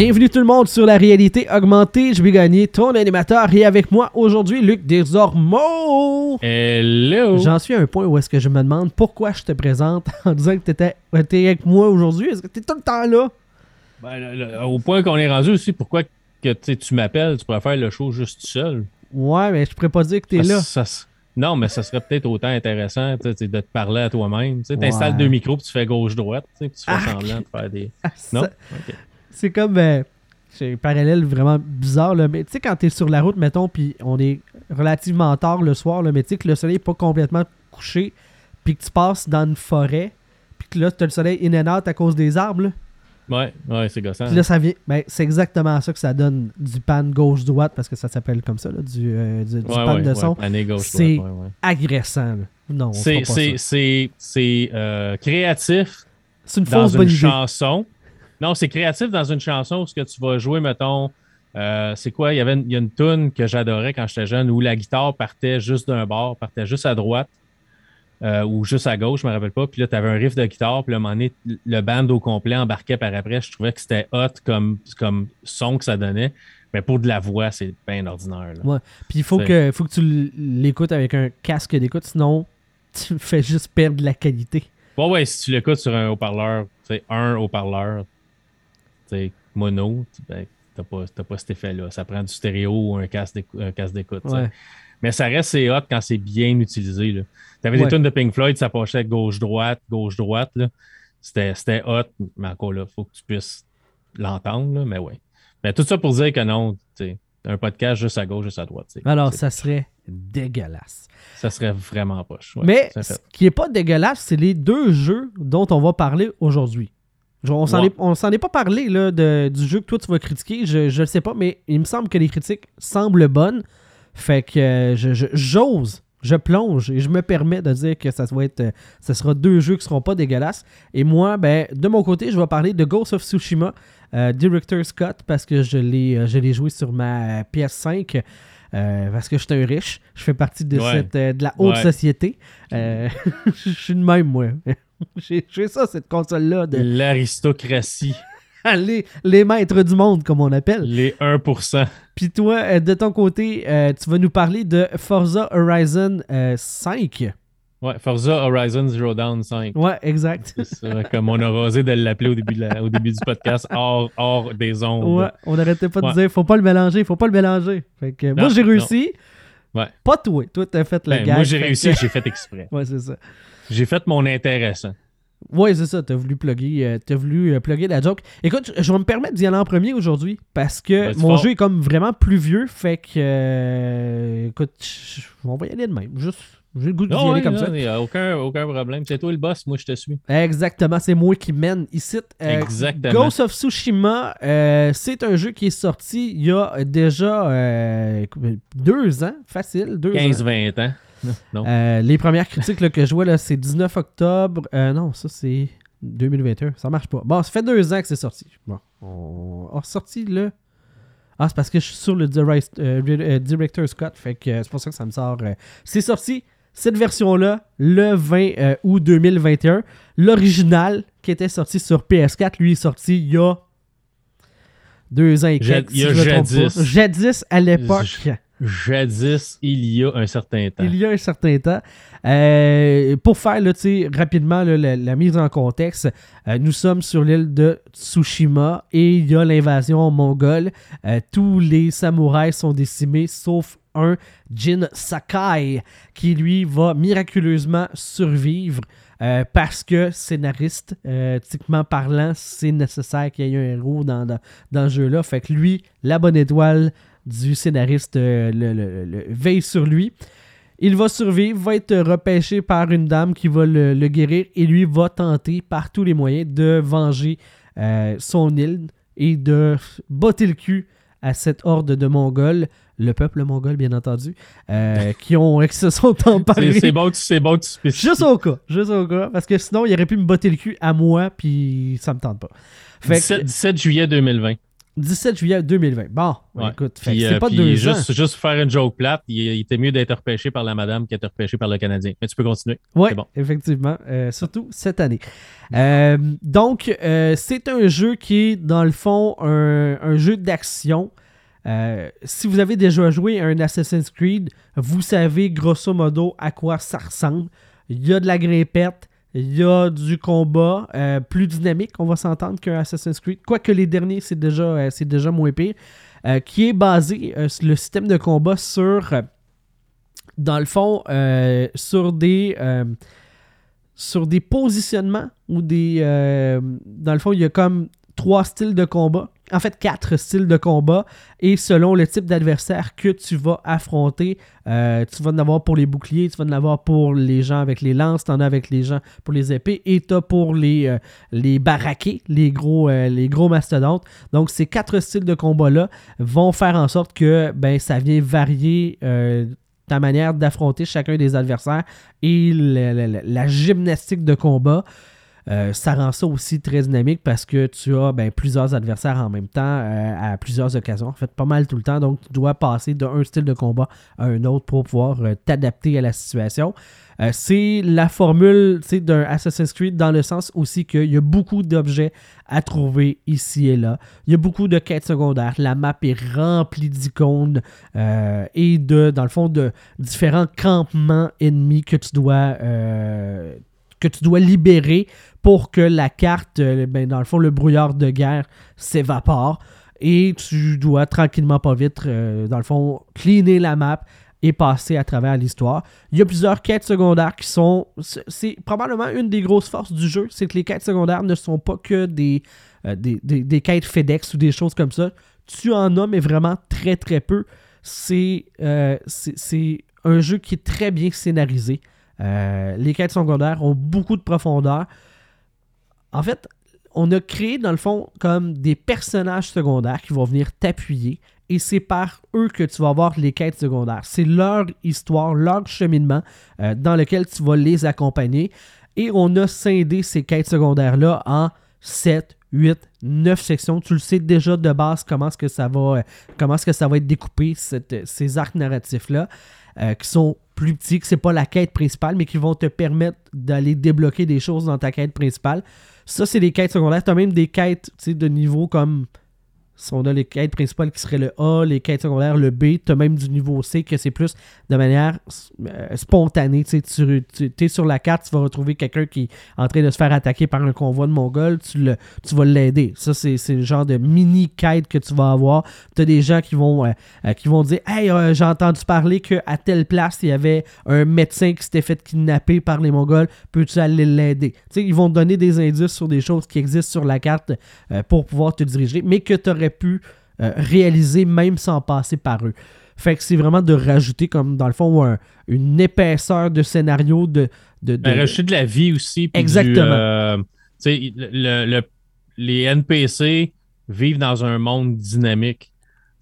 Bienvenue tout le monde sur la réalité augmentée. Je vais gagner ton animateur et avec moi aujourd'hui Luc Desormeaux. Hello! J'en suis à un point où est-ce que je me demande pourquoi je te présente en disant que tu étais avec moi aujourd'hui. Est-ce que tu es tout le temps là? Ben, le- le- au point qu'on est rendu aussi, pourquoi que tu m'appelles, tu pourrais faire le show juste seul? Ouais, mais je pourrais pas dire que tu es Ça- là. ça non, mais ça serait peut-être autant intéressant de te parler à toi-même. Tu installes deux micros puis tu fais gauche-droite, tu sais, puis tu fais Ah. semblant de faire des. Ah, Non? ça-. C'est comme. euh, c'est un parallèle vraiment bizarre, là, mais tu sais, quand tu es sur la route, mettons, puis on est relativement tard le soir, là, mais tu sais que le soleil n'est pas complètement couché, puis que tu passes dans une forêt, puis que là, tu as le soleil in and out à cause des arbres, là. Ouais, ouais, c'est gossant. Puis là, ça vient. Ben, c'est exactement ça que ça donne du pan gauche-droite, parce que ça s'appelle comme ça, là, du, euh, du, du Ouais, pan ouais, de son. C'est. Agressant, là. Non, on C'est- C'est c'est- c'est, euh, créatif C'est une dans fausse une bonne idée. Non, c'est créatif dans une chanson où ce que tu vas jouer, mettons, euh, c'est quoi? Il y avait une, il y a une tune que j'adorais quand j'étais jeune où la guitare partait juste d'un bord, partait juste à droite euh, ou juste à gauche, je me rappelle pas. Puis là, tu avais un riff de guitare, puis là, à un moment donné, le band au complet embarquait par après. Je trouvais que c'était hot comme, comme son que ça donnait. Mais pour de la voix, c'est bien ordinaire. là. Ouais. Puis il faut C'est- que, faut que tu l'écoutes avec un casque d'écoute, sinon tu fais juste perdre la qualité. Ouais, ouais, si tu l'écoutes sur un haut-parleur, tu sais, un haut-parleur, mono, tu- ben, t'as pas, pas cet effet-là. Ça prend du stéréo ou un casque d'écoute. Ouais. Mais ça reste c'est hot quand c'est bien utilisé. T'avais Ouais. des tunes de Pink Floyd, ça penchait gauche-droite, gauche-droite. C'était c'était hot, mais encore là, faut que tu puisses l'entendre, mais ouais. Mais tout ça pour dire que non, tu sais, un podcast juste à gauche, juste à droite. Alors, ça serait dégueulasse. ça serait vraiment poche. ouais, Mais ce qui est pas dégueulasse, c'est les deux jeux dont on va parler aujourd'hui. Genre, On s'en Ouais. est, on s'en est pas parlé là, de- du jeu que toi tu vas critiquer, je, le sais pas, mais il me semble que les critiques semblent bonnes. Fait que euh, je- je- j'ose, je, plonge et je me permets de dire que ça, va être, euh, ça sera deux jeux qui seront pas dégueulasses. Et moi, ben, de mon côté, je vais parler de Ghost of Tsushima, euh, Director Scott, parce que je l'ai, euh, je l'ai joué sur ma PS5. euh, parce que je suis un riche, je fais partie de, Ouais. cette, euh, de la haute Ouais. société. Euh, je suis de même, moi. J'ai ça, cette console-là, de L'aristocratie, les, les maîtres du monde, comme on appelle. les 1%. Puis toi, euh, de ton côté, euh, tu vas nous parler de Forza Horizon euh, 5. Ouais, Forza Horizon Zero Dawn 5. Ouais, exact. Ça, comme on a osé de l'appeler au début, de la- au début du podcast, hors, hors des ondes. Ouais, on n'arrêtait pas de Ouais. dire, faut pas le mélanger, faut pas le mélanger. Fait que, moi, j'ai réussi. Ouais. Pas toi. Toi, t'as fait le Ben, moi, j'ai réussi, que- j'ai fait exprès. Ouais, c'est ça. J'ai fait mon intéressant. Ouais, c'est ça. T'as voulu plugger, euh, t'as voulu euh, plugger la joke. Écoute, je, je vais me permettre d'y aller en premier aujourd'hui parce que mon fort. jeu est comme vraiment plus vieux. Fait que, euh, écoute, on va y aller de même. Juste, j'ai le goût d'y aller ouais, comme non, ça. il y a aucun, aucun problème. C'est toi le boss, moi je te suis. Exactement, c'est moi qui mène ici. Exactement. Ghost of Tsushima, c'est un jeu qui est sorti il y a déjà deux ans, facile, deux ans. 15-20 ans. Non. Euh, les premières critiques là, que je vois, là, c'est 19 octobre. Euh, non, ça c'est 2021. Ça marche pas. Bon, ça fait deux ans que c'est sorti. Bon, on a sorti le. Ah, c'est parce que je suis sur le Direct- euh, Director Scott. Fait que c'est pour ça que ça me sort. C'est sorti cette version-là le 20 euh, août 2021. L'original qui était sorti sur PS4, lui, est sorti il y a deux ans et quelques. si pas. Jadis à l'époque. Jadis, il y a un certain temps. Il y a un certain temps. Euh, pour faire rapidement la, mise en contexte, euh, nous sommes sur l'île de Tsushima et il y a l'invasion mongole. Euh, tous les samouraïs sont décimés sauf un Jin Sakai qui lui va miraculeusement survivre parce que scénariste, techniquement parlant, c'est nécessaire qu'il y ait un héros dans, dans, dans ce jeu-là. Fait que lui, la bonne étoile du scénariste euh, le, le- le- veille sur lui. Il va survivre, va être repêché par une dame qui va le, le guérir et lui va tenter par tous les moyens de venger euh, son île et de botter le cul à cette horde de Mongols, le peuple mongol bien entendu, euh, qui, ont, qui se sont emparés. C'est bon, c'est bon, tu spécifies. Juste au cas, juste au cas, parce que sinon il aurait pu me botter le cul à moi, puis ça me tente pas. Fait que- 17, 17 juillet 2020. 17 juillet 2020. Bon, Ouais. écoute, c'est euh, pas deux ans. juste, juste pour faire une joke plate, il, il était mieux d'être repêché par la madame qu'être repêché par le Canadien. Mais tu peux continuer. Oui, bon. effectivement. Euh, surtout cette année. Euh, donc, c'est un jeu qui est, dans le fond, un, un jeu d'action. Si vous avez déjà joué à un Assassin's Creed, vous savez grosso modo à quoi ça ressemble. Il y a de la grimpette, il y a du combat euh, plus dynamique, on va s'entendre, qu'un Assassin's Creed. Quoique les derniers, c'est déjà, euh, c'est déjà moins pire. Euh, qui est basé, le système de combat, sur, dans le fond, sur des sur des positionnements ou des. dans le fond, il y a comme trois styles de combat. En fait, quatre styles de combat. Et selon le type d'adversaire que tu vas affronter, euh, tu vas en avoir pour les boucliers, tu vas en avoir pour les gens avec les lances, tu en as avec les gens pour les épées, et tu as pour les, euh, les baraqués, les gros, euh, les gros mastodontes. Donc, ces quatre styles de combat-là vont faire en sorte que ben, ça vient varier ta manière d'affronter chacun des adversaires et la gymnastique de combat. Euh, ça rend ça aussi très dynamique parce que tu as ben, plusieurs adversaires en même temps euh, à plusieurs occasions. En fait, pas mal tout le temps. Donc, tu dois passer d'un style de combat à un autre pour pouvoir euh, t'adapter à la situation. C'est la formule d'un Assassin's Creed dans le sens aussi qu'il y a beaucoup d'objets à trouver ici et là. Il y a beaucoup de quêtes secondaires. La map est remplie d'icônes et de, dans le fond, de différents campements ennemis que tu dois, que tu dois libérer pour que la carte, euh, ben, dans le fond, le brouillard de guerre s'évapore. Et tu dois tranquillement, pas vite, euh, dans le fond, cleaner la map et passer à travers l'histoire. Il y a plusieurs quêtes secondaires qui sont... c'est- probablement une des grosses forces du jeu, c'est que les quêtes secondaires ne sont pas que des, euh, quêtes FedEx ou des choses comme ça. Tu en as, mais vraiment très très peu. C'est un jeu qui est très bien scénarisé. Euh, les quêtes secondaires ont beaucoup de profondeur. En fait, on a créé dans le fond comme des personnages secondaires qui vont venir t'appuyer et c'est par eux que tu vas avoir les quêtes secondaires. C'est leur histoire, leur cheminement euh, dans lequel tu vas les accompagner et on a scindé ces quêtes secondaires-là en 7, 8, 9 sections. Tu le sais déjà de base comment est-ce que ça va, euh, comment est-ce que être découpé, ces arcs narratifs-là, qui sont plus petits, que c'est pas la quête principale, mais qui vont te permettre d'aller débloquer des choses dans ta quête principale. Ça, c'est des quêtes secondaires. Tu as même des quêtes de niveau comme. Si on a les quêtes principales qui seraient le A, les quêtes secondaires le B, tu as même du niveau C que c'est plus de manière euh, spontanée. Tu, sais, tu, es sur la carte, tu vas retrouver quelqu'un qui est en train de se faire attaquer par un convoi de Mongols, tu, le, tu vas l'aider. Ça, c'est le genre de mini-quête que tu vas avoir. Tu as des gens qui vont, euh, euh, qui vont dire Hey, euh, j'ai entendu parler qu'à telle place, il y avait un médecin qui s'était fait kidnapper par les Mongols. Peux-tu aller l'aider? Ils vont te donner des indices sur des choses qui existent sur la carte pour pouvoir te diriger, mais que tu pu euh, réaliser même sans passer par eux. Fait que c'est vraiment de rajouter, comme dans le fond, un- une épaisseur de scénario de. de, de- Ben, rajouter de la vie aussi. Exactement. du, euh, le- le- les NPC vivent dans un monde dynamique.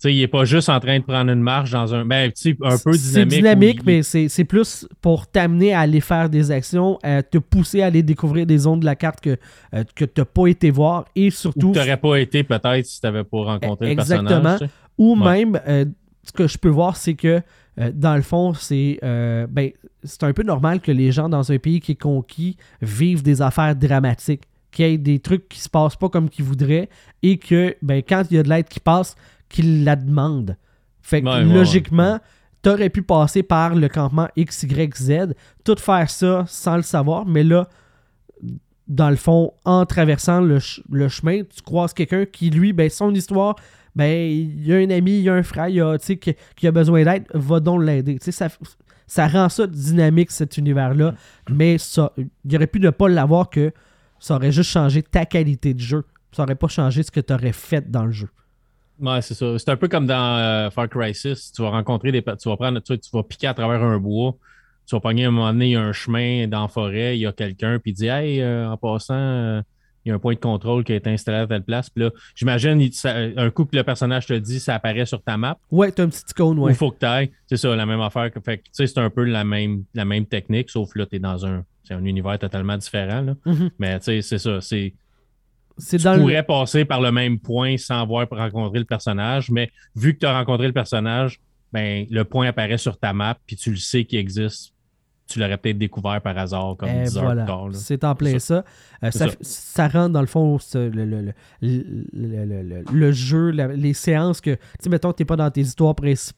Il n'est pas juste en train de prendre une marche dans un. Ben, un peu C'est dynamique. dynamique, où il- mais c'est c'est plus pour t'amener à aller faire des actions, à te pousser à aller découvrir des zones de la carte que, euh, que tu n'as pas été voir et surtout, tu n'aurais pas été peut-être si tu n'avais pas rencontré Exactement. le personnage. sais. ou Ouais. même, euh, ce que je peux voir, c'est que euh, dans le fond, c'est euh, ben, c'est un peu normal que les gens dans un pays qui est conquis vivent des affaires dramatiques, qu'il y ait des trucs qui se passent pas comme qu'ils voudraient et que ben, quand il y a de l'aide qui passe, qu'ils la demandent. Fait que Ouais, logiquement, tu aurais pu passer par le campement XYZ, tout faire ça sans le savoir, mais là, dans le fond, en traversant le, ch- le chemin, tu croises quelqu'un qui, lui, ben, son histoire, ben, il y a un ami, il y a un frère, il y a, tu sais, qui, qui a besoin d'aide, va donc l'aider. Tu sais, ça, ça rend ça dynamique, cet univers-là, mais ça, il aurait pu ne pas l'avoir que ça aurait juste changé ta qualité de jeu. Ça aurait pas changé ce que tu aurais fait dans le jeu. Ouais, c'est ça. C'est un peu comme dans euh, Far Cry 6. Tu vas rencontrer des. Tu vas prendre. Tu, tu vas piquer à travers un bois. Tu vas pogner à un moment donné, il y a un chemin dans la forêt, il y a quelqu'un, puis il dit Hey, euh, en passant, euh, il y a un point de contrôle qui a été installé à telle place. Puis là, j'imagine, un coup que le personnage te dit, ça apparaît sur ta map. Ouais, t'as un petit icône, ouais. il faut que tu ailles. C'est ça, la même affaire. que- Fait que, tu sais, c'est un peu la même, la même technique, sauf là, tu es dans un, c'est un univers totalement différent. là. Mhm. Mais tu sais, c'est ça. C'est, c'est tu le- pourrais passer par le même point sans avoir rencontré le personnage, mais vu que tu as rencontré le personnage, ben, le point apparaît sur ta map, puis tu le sais qu'il existe. Tu l'aurais peut-être découvert par hasard, comme Eh, 10 heures voilà. plus tard. C'est en plein ça. Euh, ça, rentre dans le fond le, le, le, jeu, la- les séances que, tu sais, mettons, t'es pas dans tes histoires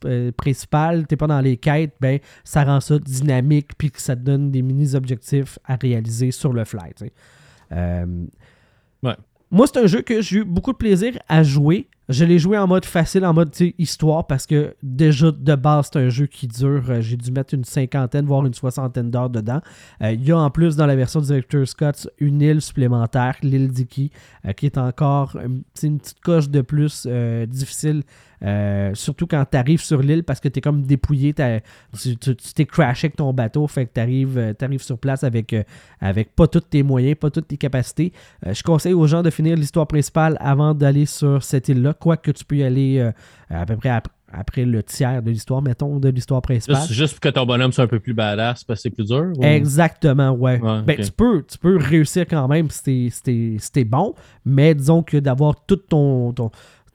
euh, principales, t'es pas dans les quêtes, ben, ça rend ça dynamique, puis que ça te donne des mini-objectifs à réaliser sur le fly, tu. Euh, Ouais. Moi, c'est un jeu que j'ai eu beaucoup de plaisir à jouer. Je l'ai joué en mode facile, en mode histoire, parce que déjà de base, c'est un jeu qui dure. euh, J'ai dû mettre une cinquantaine, voire une soixantaine d'heures dedans. Euh, Il y a en plus dans la version Director Scott une île supplémentaire, l'île Dicky, euh, qui est encore sais, une petite coche de plus difficile, euh, surtout quand tu arrives sur l'île parce que tu es comme dépouillé, tu t'es crashé avec ton bateau, fait que tu arrives, sur place avec, euh, avec pas tous tes moyens, pas toutes tes capacités. Euh, je conseille aux gens de finir l'histoire principale avant d'aller sur cette île-là, quoique tu peux y aller euh, à peu près ap- après le tiers de l'histoire, mettons, de l'histoire principale. Juste, juste pour que ton bonhomme soit un peu plus badass parce que c'est plus dur. ou- Exactement, ouais. Ouais, ben, tu, peux, tu peux réussir quand même si t'es- si bon, mais disons que d'avoir tout ton, ton,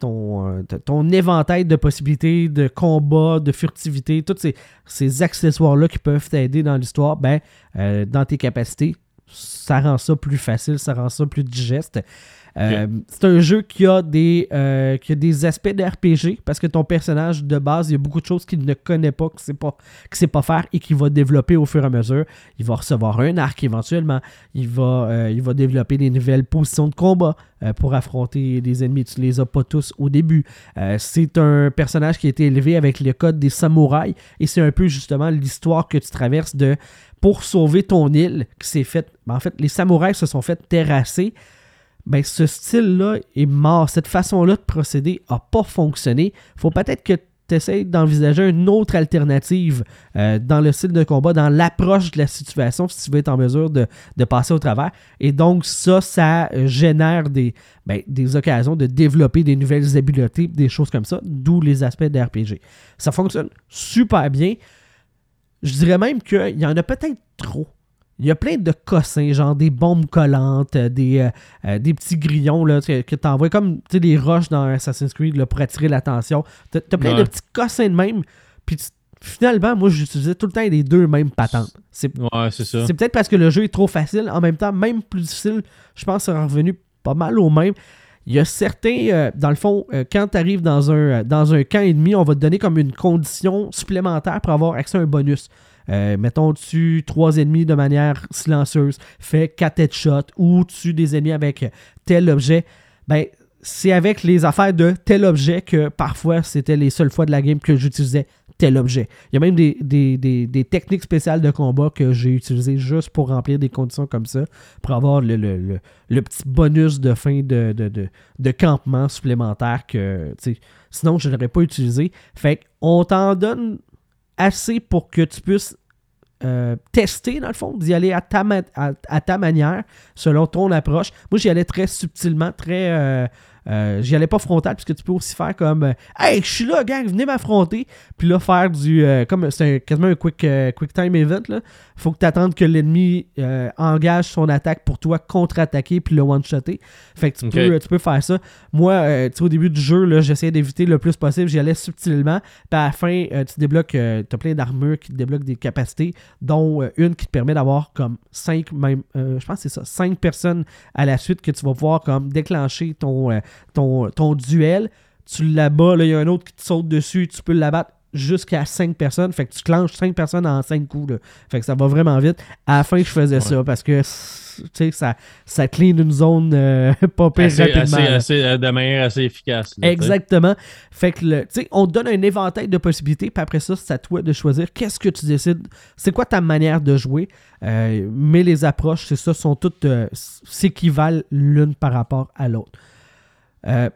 ton, euh, ton éventail de possibilités de combat, de furtivité, tous ces, ces accessoires-là qui peuvent t'aider dans l'histoire, ben, euh, dans tes capacités, ça rend ça plus facile, ça rend ça plus digeste. Euh, C'est un jeu qui a, des, euh, aspects de parce que ton personnage de base, il y a beaucoup de choses qu'il ne connaît pas, qu'il ne sait pas, faire et qu'il va développer au fur et à mesure. Il va recevoir un arc éventuellement. Il va, euh, développer des nouvelles positions de combat pour affronter des ennemis. Tu les as pas tous au début. C'est un personnage qui a été élevé avec le code des samouraïs et c'est un peu justement l'histoire que tu traverses de pour sauver ton île qui s'est faite. ben, en fait, les samouraïs se sont fait terrasser ben ce style-là est mort. Cette façon-là de procéder n'a pas fonctionné. faut peut-être que tu essaies d'envisager une autre alternative euh, dans le style de combat, dans l'approche de la situation, si tu veux être en mesure de, de passer au travers. Et donc, ça, ça euh, génère des, ben, des occasions de développer des nouvelles habiletés, des choses comme ça, d'où les aspects de RPG. Ça fonctionne super bien. Je dirais même qu'il y en a peut-être trop. Il y a plein de cossins, genre des bombes collantes, euh, des, euh, euh, des petits grillons là, que, que tu envoies comme les roches dans Assassin's Creed là, pour attirer l'attention. Tu as, plein de petits cossins de même. Puis finalement, moi, j'utilisais tout le temps les deux mêmes patentes. C'est Ouais, c'est ça. c'est peut-être parce que le jeu est trop facile. En même temps, même plus difficile, je pense que c'est revenu pas mal au même. Il y a certains, euh, dans le fond, euh, quand tu arrives dans un, dans un camp ennemi, on va te donner comme une condition supplémentaire pour avoir accès à un bonus. Euh, mettons, tu trois ennemis de manière silencieuse, fais 4 headshots ou tue des ennemis avec tel objet. Ben, c'est avec les affaires de tel objet que parfois c'était les seules fois de la game que j'utilisais tel objet. Il y a même des, des- des- techniques spéciales de combat que j'ai utilisées juste pour remplir des conditions comme ça, pour avoir le, le- le- petit bonus de fin de, de, de- de campement supplémentaire que tu sinon je n'aurais pas utilisé. Fait qu'on t'en donne assez pour que tu puisses euh, tester, dans le fond, d'y aller à ta, à ta manière, selon ton approche. Moi, j'y allais très subtilement, très. euh, euh, j'y allais pas frontal, puisque tu peux aussi faire comme euh, Hey, je suis là, gang, venez m'affronter. Puis là, faire du. euh, comme c'est quasiment un quick, euh, quick time event. Là. Faut que tu attendes que l'ennemi engage son attaque pour toi contre-attaquer puis le one-shotter. Fait que tu, peux, tu peux faire ça. Moi, tu sais, au début du jeu, là, j'essayais d'éviter le plus possible. J'y allais subtilement. Puis à la fin, tu débloques. tu as plein d'armures qui te débloquent des capacités, dont une qui te permet d'avoir comme 5, même. euh, je pense c'est ça, 5 personnes à la suite que tu vas pouvoir comme déclencher ton, euh, ton, ton duel. Tu l'abats, là, il y a un autre qui te saute dessus, tu peux l'abattre jusqu'à 5 personnes. Fait que tu clenches 5 personnes en 5 coups. là. Fait que ça va vraiment vite. À la fin, je faisais ça parce que ça, ça clean une zone euh, pas pire Assez, rapidement. assez, euh, de manière assez efficace. là. Exactement. Fait que, le- tu sais, on te donne un éventail de possibilités, puis après ça, c'est à toi de choisir qu'est-ce que tu décides. C'est quoi ta manière de jouer. Euh, mais les approches, c'est ça, sont toutes euh, s'équivalent l'une par rapport à l'autre. Euh,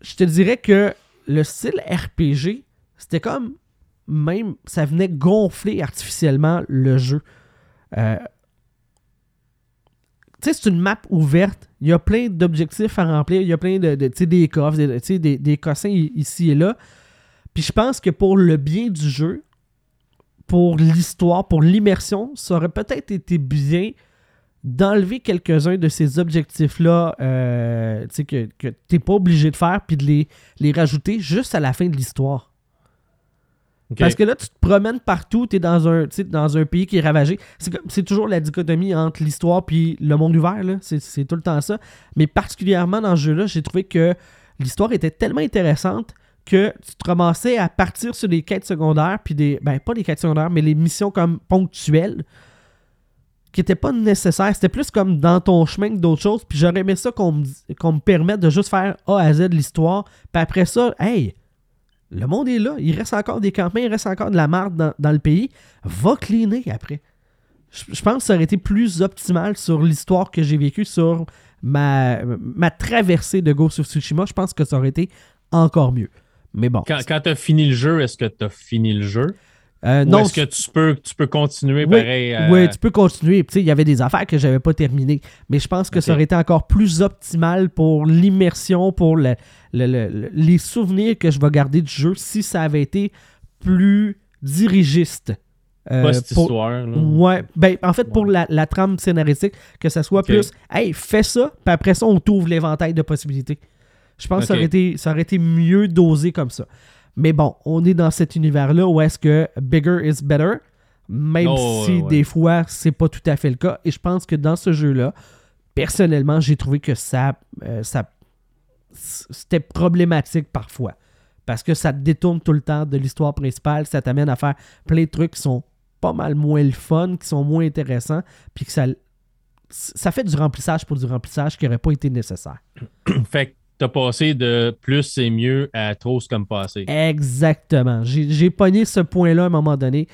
je te dirais que le style RPG, c'était comme même, ça venait gonfler artificiellement le jeu. Euh, tu sais, c'est une map ouverte. Il y a plein d'objectifs à remplir. Il y a plein de, tu sais, des coffres, des, des, des cossins ici et là. Puis je pense que pour le bien du jeu, pour l'histoire, pour l'immersion, ça aurait peut-être été bien d'enlever quelques-uns de ces objectifs-là euh, que, que tu n'es pas obligé de faire, puis de les, les rajouter juste à la fin de l'histoire. Parce que là, tu te promènes partout, tu es dans un, dans un pays qui est ravagé. C'est toujours la dichotomie entre l'histoire puis le monde ouvert. C'est tout le temps ça. Mais particulièrement dans ce jeu-là, j'ai trouvé que l'histoire était tellement intéressante que tu te ramassais à partir sur des quêtes secondaires, puis des. Ben, pas des quêtes secondaires, mais les missions comme ponctuelles qui n'étaient pas nécessaires. C'était plus comme dans ton chemin que d'autres choses. Puis j'aurais aimé ça qu'on me, me, permette de juste faire A à Z l'histoire. Puis après ça, hey, le monde est là. Il reste encore des campements, il reste encore de la marde dans, le pays. Va cleaner après. Je, pense que ça aurait été plus optimal sur l'histoire que j'ai vécue, sur ma, ma traversée de Ghost of Tsushima. Je pense que ça aurait été encore mieux. Mais bon. Quand, quand tu as fini le jeu, est-ce que tu as fini le jeu? Euh, non, est-ce que tu peux, tu peux continuer pareil? Euh, oui, tu peux continuer. Il y avait des affaires que j'avais pas terminées. Mais je pense que ça aurait été encore plus optimal pour l'immersion, pour les souvenirs que je vais garder du jeu si ça avait été plus dirigiste. Euh, pas cette histoire. Ouais. Ben, en fait, pour la, trame scénaristique, que ça soit plus Hey, fais ça, puis après ça, on t'ouvre l'éventail de possibilités. Je pense que ça aurait, été, ça aurait été mieux dosé comme ça. Mais bon, on est dans cet univers-là où est-ce que bigger is better, même oh, si des fois, c'est pas tout à fait le cas. Et je pense que dans ce jeu-là, personnellement, j'ai trouvé que ça, euh, ça c'était problématique parfois. Parce que ça te détourne tout le temps de l'histoire principale, ça t'amène à faire plein de trucs qui sont pas mal moins le fun, qui sont moins intéressants, puis que ça, ça fait du remplissage pour du remplissage qui n'aurait pas été nécessaire. fait t'as passé de plus c'est mieux à trop c'est comme passé. Exactement. J'ai pogné ce point-là à un moment donné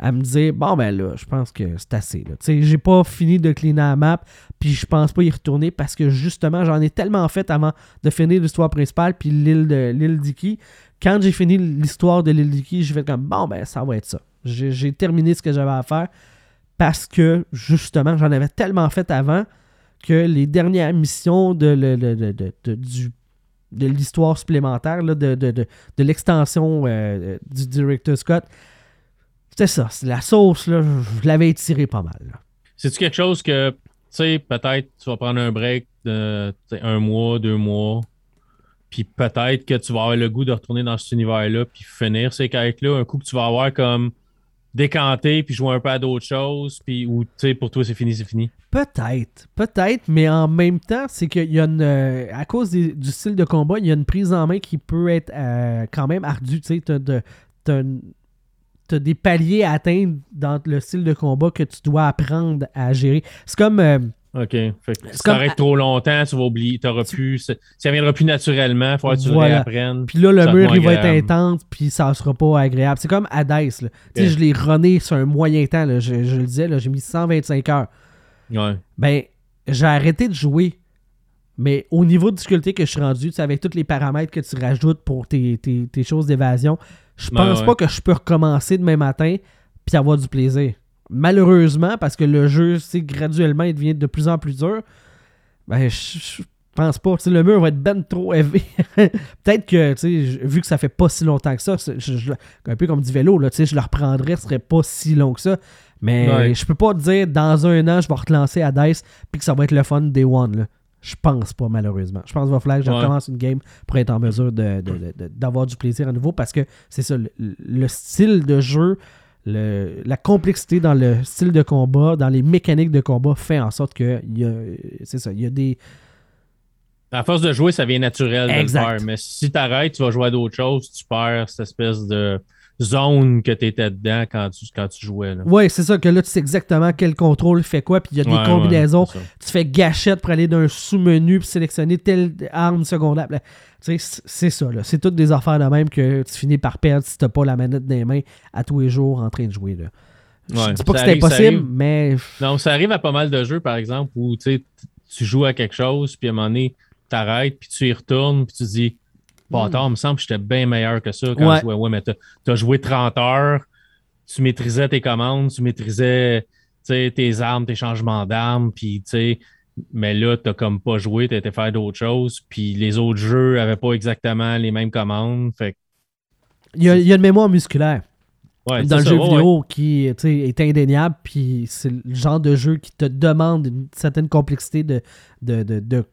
à me dire bon ben là, je pense que c'est assez. J'ai pas fini de cleaner la map, puis je pense pas y retourner parce que justement j'en ai tellement fait avant de finir l'histoire principale puis l'île de l'île d'Iki. Quand j'ai fini l'histoire de l'île d'Iki, j'ai fait comme bon ben ça va être ça. J'ai terminé ce que j'avais à faire parce que justement j'en avais tellement fait avant que les dernières missions de, de, l'histoire supplémentaire, de, l'extension euh, du director Scott, c'est ça. La sauce, là, je l'avais étirée pas mal. C'est-tu quelque chose que, tu sais, peut-être tu vas prendre un break de un mois, deux mois, puis peut-être que tu vas avoir le goût de retourner dans cet univers-là, puis finir ces quêtes-là, un coup que tu vas avoir comme décanter puis jouer un peu à d'autres choses, puis ou tu sais, pour toi, c'est fini, c'est fini? Peut-être, peut-être, mais en même temps, c'est qu'il y a une. Euh, à cause du style de combat, il y a une prise en main qui peut être euh, quand même ardue. Tu sais, t'as, as, des paliers à atteindre dans le style de combat que tu dois apprendre à gérer. C'est comme. OK. Fait si tu t'arrêtes trop longtemps, tu vas oublier. T'auras plus, ça ne viendra plus naturellement. Il faudra que tu voilà. réapprennes. Puis là, le mur, il va être intense, puis ça ne sera pas agréable. C'est comme Hades. Là. Je l'ai runné sur un moyen temps. Là. Je, le disais, j'ai mis 125 heures. Ouais. Ben, j'ai arrêté de jouer. Mais au niveau de difficulté que je suis rendu, avec tous les paramètres que tu rajoutes pour tes, tes, choses d'évasion, je pense pas que je peux recommencer demain matin puis avoir du plaisir malheureusement, parce que le jeu, c'est graduellement, il devient de plus en plus dur, ben, je, pense pas. le mur va être ben trop élevé. Peut-être que, vu que ça fait pas si longtemps que ça, un peu comme du vélo, là, je le reprendrais, ce serait pas si long que ça. Mais je peux pas te dire, dans un an, je vais relancer à Dice, puis que ça va être le fun Day One. Là. Je pense pas, malheureusement. Je pense qu'il va falloir que je recommence une game pour être en mesure d'avoir du plaisir à nouveau parce que c'est ça, le, style de jeu la complexité dans le style de combat, dans les mécaniques de combat, fait en sorte que c'est ça, il y a des. À force de jouer, ça vient naturel de le faire. Mais si tu arrêtes, tu vas jouer à d'autres choses, tu perds cette espèce de zone que tu étais dedans quand tu, quand tu jouais. Oui, c'est ça, que là, tu sais exactement quel contrôle fait quoi, puis il y a des combinaisons. tu fais gâchette pour aller d'un sous-menu puis sélectionner telle arme secondaire c'est ça, là. C'est toutes des affaires de même que tu finis par perdre si t'as pas la manette dans les mains à tous les jours en train de jouer, là. Je dis pas que c'est impossible, mais. Non, ça arrive à pas mal de jeux, par exemple, où tu joues à quelque chose, puis à un moment donné, t'arrêtes, puis tu y retournes, puis tu dis, bon, hmm. il me semble que j'étais bien meilleur que ça quand je jouais. Ouais, mais t'as as joué 30 heures, tu maîtrisais tes commandes, tu maîtrisais tes armes, tes changements d'armes, puis tu sais mais là, tu n'as comme pas joué, tu as été faire d'autres choses. Puis les autres jeux n'avaient pas exactement les mêmes commandes. Fait il, y a, il y a une mémoire musculaire. Ouais, dans le jeu ouais, vidéo qui tu est indéniable, puis c'est le genre de jeu qui te demande une certaine complexité de, de, de- de-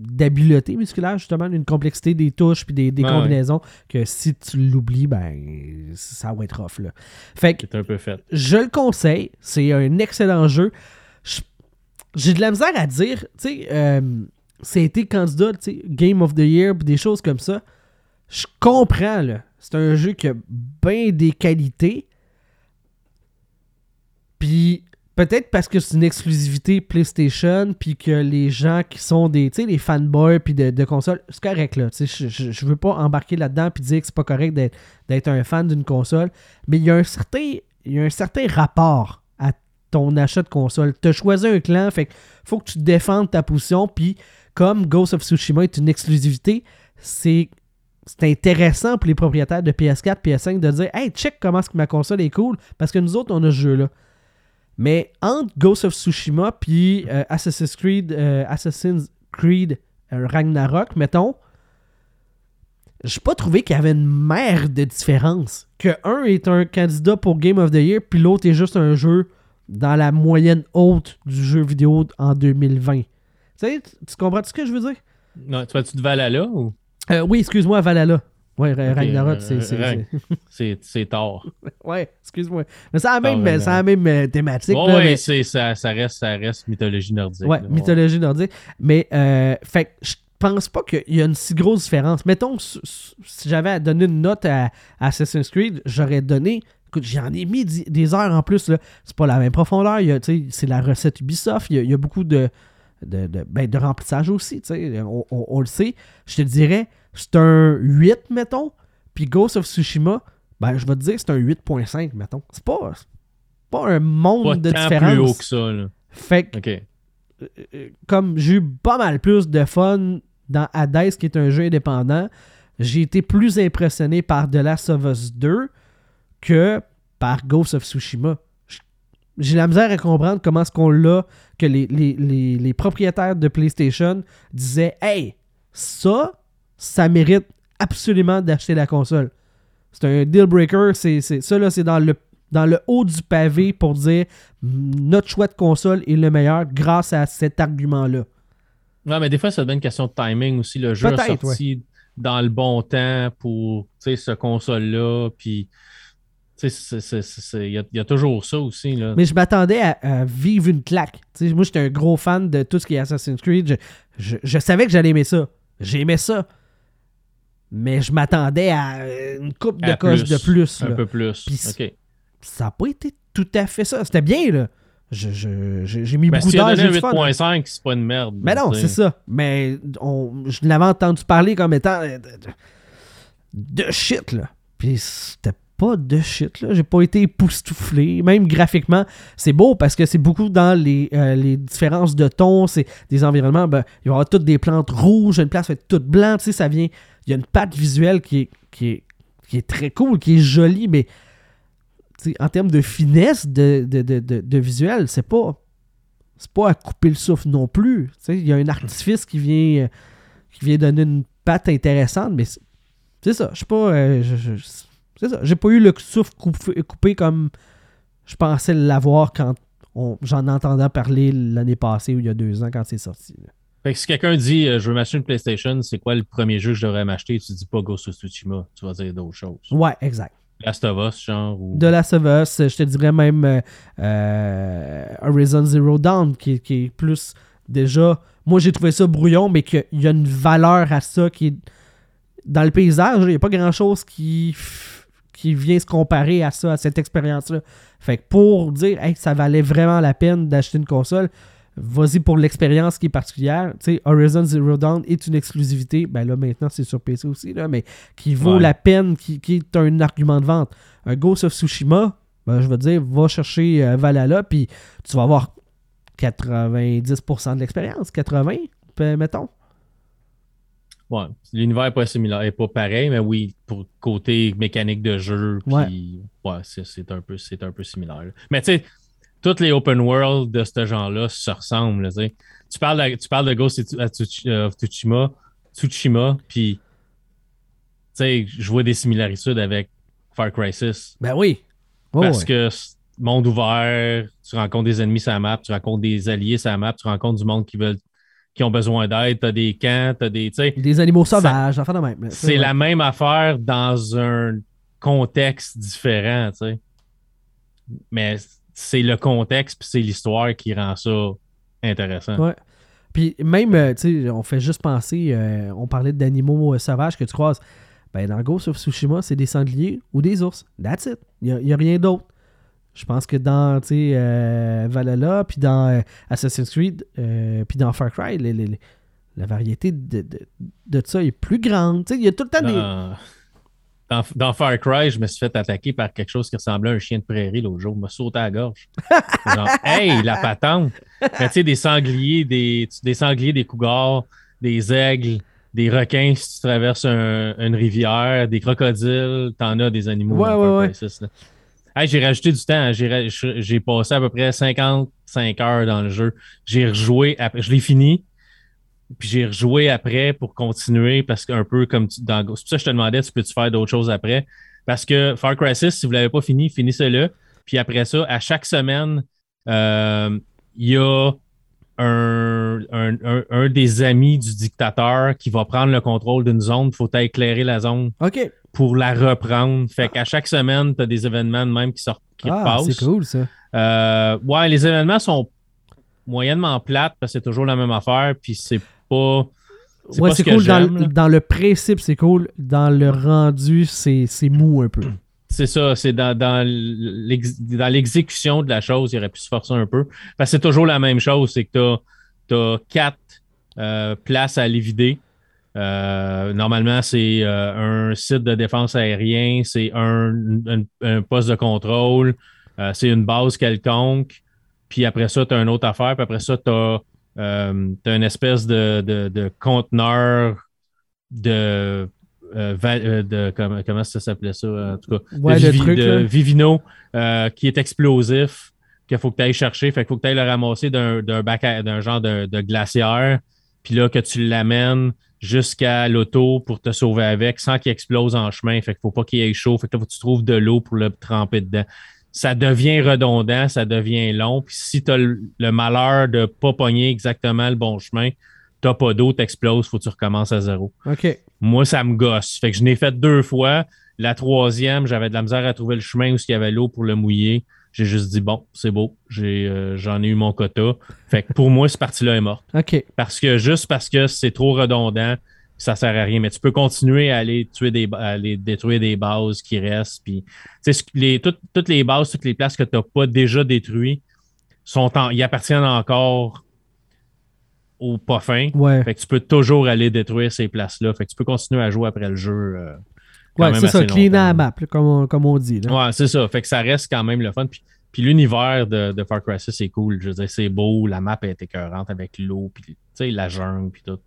d'habileté musculaire, justement, une complexité des touches puis des, combinaisons que si tu l'oublies, ben ça va être rough. Là. Fait que Qui est un peu fait. je le conseille, c'est un excellent jeu. Je- J'ai de la misère à dire, tu sais, euh, été candidat, tu sais, Game of the Year, pis des choses comme ça. Je comprends, là. C'est un jeu qui a bien des qualités. Puis peut-être parce que c'est une exclusivité PlayStation, puis que les gens qui sont des, tu sais, fanboys puis de, consoles, c'est correct, là. Je, je, je veux pas embarquer là-dedans puis dire que c'est pas correct d'être, un fan d'une console, mais il y a un certain, il y a un certain rapport à ton achat de console. Tu as choisi un clan, fait faut que tu défendes ta position, puis comme Ghost of Tsushima est une exclusivité, c'est c'est intéressant pour les propriétaires de PS4, PS5 de dire Hey, check comment est-ce que ma console est cool, parce que nous autres, on a ce jeu-là. Mais entre Ghost of Tsushima puis euh, Assassin's Creed, euh, Assassin's Creed euh, Ragnarok, mettons, j'ai pas trouvé qu'il y avait une mer de différence. Que un est un candidat pour Game of the Year, puis l'autre est juste un jeu dans la moyenne haute du jeu vidéo en 2020. Tu sais, tu tu comprends ce que je veux dire? Non, tu vas-tu de Valhalla ou? Euh, oui, excuse-moi, Valhalla. Ouais, Ra- Ok, Ragnarok, euh, c'est. c'est- c'est- tard? Ouais, excuse-moi. Mais c'est la même, c'est la même euh, thématique. Ouais, là, ouais, mais- c'est- ça, ça, reste, ça reste mythologie nordique. Ouais, là. mythologie nordique. Mais, euh, fait je pense pas qu'il y a une si grosse différence. Mettons, si j'avais à donner une note à Assassin's Creed, j'aurais donné. Écoute, j'en ai mis des heures en plus. là. C'est pas la même profondeur. il y a, tu sais, C'est la recette Ubisoft. Il y a, il y a beaucoup de, de, de, ben, de remplissage aussi. tu sais. On, on- on le sait. Je te dirais, c'est un 8, mettons. Puis Ghost of Tsushima, ben, je vais te dire, c'est un 8.5, mettons. C'est pas, pas un monde Pas de tant différence. plus haut que ça. Là. Fait que OK. euh, comme j'ai eu pas mal plus de fun dans Hades, qui est un jeu indépendant, j'ai été plus impressionné par The Last of Us 2 que par Ghost of Tsushima. J'ai la misère à comprendre comment est-ce qu'on l'a, que les, les- les- les propriétaires de PlayStation disaient Hey, ça, ça mérite absolument d'acheter la console. C'est un deal breaker. C'est, ça, là, c'est dans le, dans le haut du pavé pour dire notre choix de console est le meilleur grâce à cet argument-là. Ouais, mais des fois, ça devient une question de timing aussi. Le jeu est sorti dans le bon temps pour tu sais, ce console-là. Puis, il y, a- il y a toujours ça aussi. Là. Mais je m'attendais à, à vivre une claque. Moi, j'étais un gros fan de tout ce qui est Assassin's Creed. Je, je- je savais que j'allais aimer ça. J'aimais ça. Mais je m'attendais à une coupe de plus, de plus. Un là. peu plus. Ça n'a pas été tout à fait ça. C'était bien, là. Je- je- J'ai mis Ben, beaucoup si d'heures. j'ai un du fun. 8.5, c'est pas une merde. Mais non, c'est ça. Mais on, je l'avais entendu parler comme étant euh, de shit, là. Puis c'était pas de shit, là. J'ai pas été époustouflé. Même graphiquement, c'est beau parce que c'est beaucoup dans les, euh, les différences de tons. C'est des environnements, ben, il va y avoir toutes des plantes rouges, une place va être toute blanche, ça vient... Il y a une patte visuelle qui est, qui est, qui est très cool, qui est jolie, mais en termes de finesse de, de, de, de- visuel, c'est pas c'est pas à couper le souffle non plus. Il y a un artifice qui vient, euh, qui vient donner une patte intéressante, mais c'est ça. Je sais pas. euh, c'est ça. J'ai pas eu le souffle coupé, coupé comme je pensais l'avoir quand j'en entendais parler l'année passée ou il y a deux ans quand c'est sorti. là. Fait que si quelqu'un dit euh, je veux m'acheter une PlayStation, c'est quoi le premier jeu que je devrais m'acheter? Tu dis pas Ghost of Tsushima, tu vas dire d'autres choses. Ouais, exact. Last of Us, genre. Ou... De Last of Us, je te dirais même euh, euh, Horizon Zero Dawn, qui, qui est plus déjà. Moi, j'ai trouvé ça brouillon, mais qu'il y a une valeur à ça qui est. Dans le paysage, il n'y a pas grand chose qui, qui vient se comparer à ça, à cette expérience-là. Fait que pour dire, hey, ça valait vraiment la peine d'acheter une console, vas-y pour l'expérience qui est particulière. Tu sais, Horizon Zero Dawn est une exclusivité. Ben là, maintenant, c'est sur PC aussi, là, mais qui vaut Ouais. la peine, qui, qui est un argument de vente. Un Ghost of Tsushima, ben, je veux dire, va chercher euh, Valhalla, puis tu vas avoir 90% de l'expérience. 80, pe- mettons. Ouais, l'univers n'est pas similaire, est pas pareil, mais oui, pour côté mécanique de jeu, puis ouais, c'est, c'est un peu, c'est un peu similaire. là. Mais tu sais, toutes les open world de ce genre-là se ressemblent. là, tu parles, de, tu parles de Ghost of of Tsushima, Tsushima, puis tu sais, je vois des similarités avec Far Cry 6. Ben oui. Oh, parce ouais. que monde ouvert, tu rencontres des ennemis sur la map, tu rencontres des alliés sur la map, tu rencontres du monde qui veulent qui ont besoin d'aide, t'as des camps, t'as des. Des animaux sauvages, enfin de même. C'est la même affaire dans un contexte différent, tu sais. Mais c'est le contexte puis c'est l'histoire qui rend ça intéressant. Ouais. Puis même, euh, tu sais, on fait juste penser, euh, on parlait d'animaux euh, sauvages que tu croises. Ben, dans Ghost of Tsushima, c'est des sangliers ou des ours. That's it. Il n'y a, rien d'autre. Je pense que dans, euh, Valhalla, puis dans euh, Assassin's Creed, euh, puis dans Far Cry, les- les- les- la variété de, de, de ça est plus grande. Il y a tout le temps des... Dans, Far Cry, je me suis fait attaquer par quelque chose qui ressemblait à un chien de prairie l'autre jour. Il m'a sauté à la gorge. Genre, hey, la patente! Mais tu sais, des sangliers, des, des sangliers, des cougars, des aigles, des requins si tu traverses un- une rivière, des crocodiles, t'en as des animaux Ouais, ouais, ouais. Cry 6, là. J'ai rajouté du temps. J'ai ra- J'ai passé à peu près 55 heures dans le jeu. J'ai rejoué. après- Je l'ai fini. Puis j'ai rejoué après pour continuer parce qu'un peu comme. C'est pour ça que je te demandais, tu peux-tu faire d'autres choses après? Parce que Far Cry 6, si vous ne l'avez pas fini, finissez-le. Puis après ça, à chaque semaine, euh, il y a un- un des amis du dictateur qui va prendre le contrôle d'une zone. Il faut éclairer la zone OK. Pour la reprendre. Fait qu'à chaque semaine, tu as des événements de même qui sortent, qui Ah, repassent. c'est cool, ça. Euh, ouais, les événements sont moyennement plates parce que c'est toujours la même affaire, puis c'est pas. C'est Ouais, c'est ce cool. Dans, le- là. dans le principe, c'est cool. Dans le rendu, c'est mou un peu. C'est ça, c'est dans, dans l'exécution de la chose, il aurait pu se forcer un peu. Parce que c'est toujours la même chose, c'est que tu as, quatre euh, places à aller vider. Euh, normalement, c'est euh, un site de défense aérien, c'est un, un- un poste de contrôle, euh, c'est une base quelconque. Puis après ça, tu as une autre affaire. Puis après ça, tu as, une espèce de, de, de conteneur de, de comment, comment ça s'appelait ça en tout cas Ouais, de, le Vivi- truc, de. Vivino qui est explosif qu'il faut que tu ailles chercher fait qu'il faut que tu ailles le ramasser d'un genre de, de glacière puis là que tu l'amènes jusqu'à l'auto pour te sauver avec sans qu'il explose en chemin fait qu'il faut pas qu'il ait chaud fait que là, faut que tu trouves de l'eau pour le tremper dedans ça devient redondant, ça devient long. Puis si tu as le, malheur de pas pogner exactement le bon chemin, t'as pas d'eau, t'exploses, faut que tu recommences à zéro. OK. Moi, ça me gosse. Fait que je n'ai fait deux fois. La troisième, j'avais de la misère à trouver le chemin où il y avait l'eau pour le mouiller. J'ai juste dit, bon, c'est beau, j'ai, euh, j'en ai eu mon quota. Fait que pour moi, cette partie-là est morte. OK. Parce que juste parce que c'est trop redondant, ça sert à rien. Mais tu peux continuer à aller tuer des, à aller détruire des bases qui restent. Puis, les, toutes, toutes les bases, toutes les places que tu n'as pas déjà détruites, sont en, ils appartiennent encore aux pas fins. Ouais. Fait que tu peux toujours aller détruire ces places-là. Fait que tu peux continuer à jouer après le jeu. euh, quand Ouais, même c'est ça, clean longtemps. la map, comme, on, comme on dit. Là. Ouais, c'est ça. Fait que ça reste quand même le fun. Puis, puis l'univers de, de Far Cry 6, c'est cool. Je veux dire, c'est beau. La map est écœurante avec l'eau, puis la jungle, puis tout.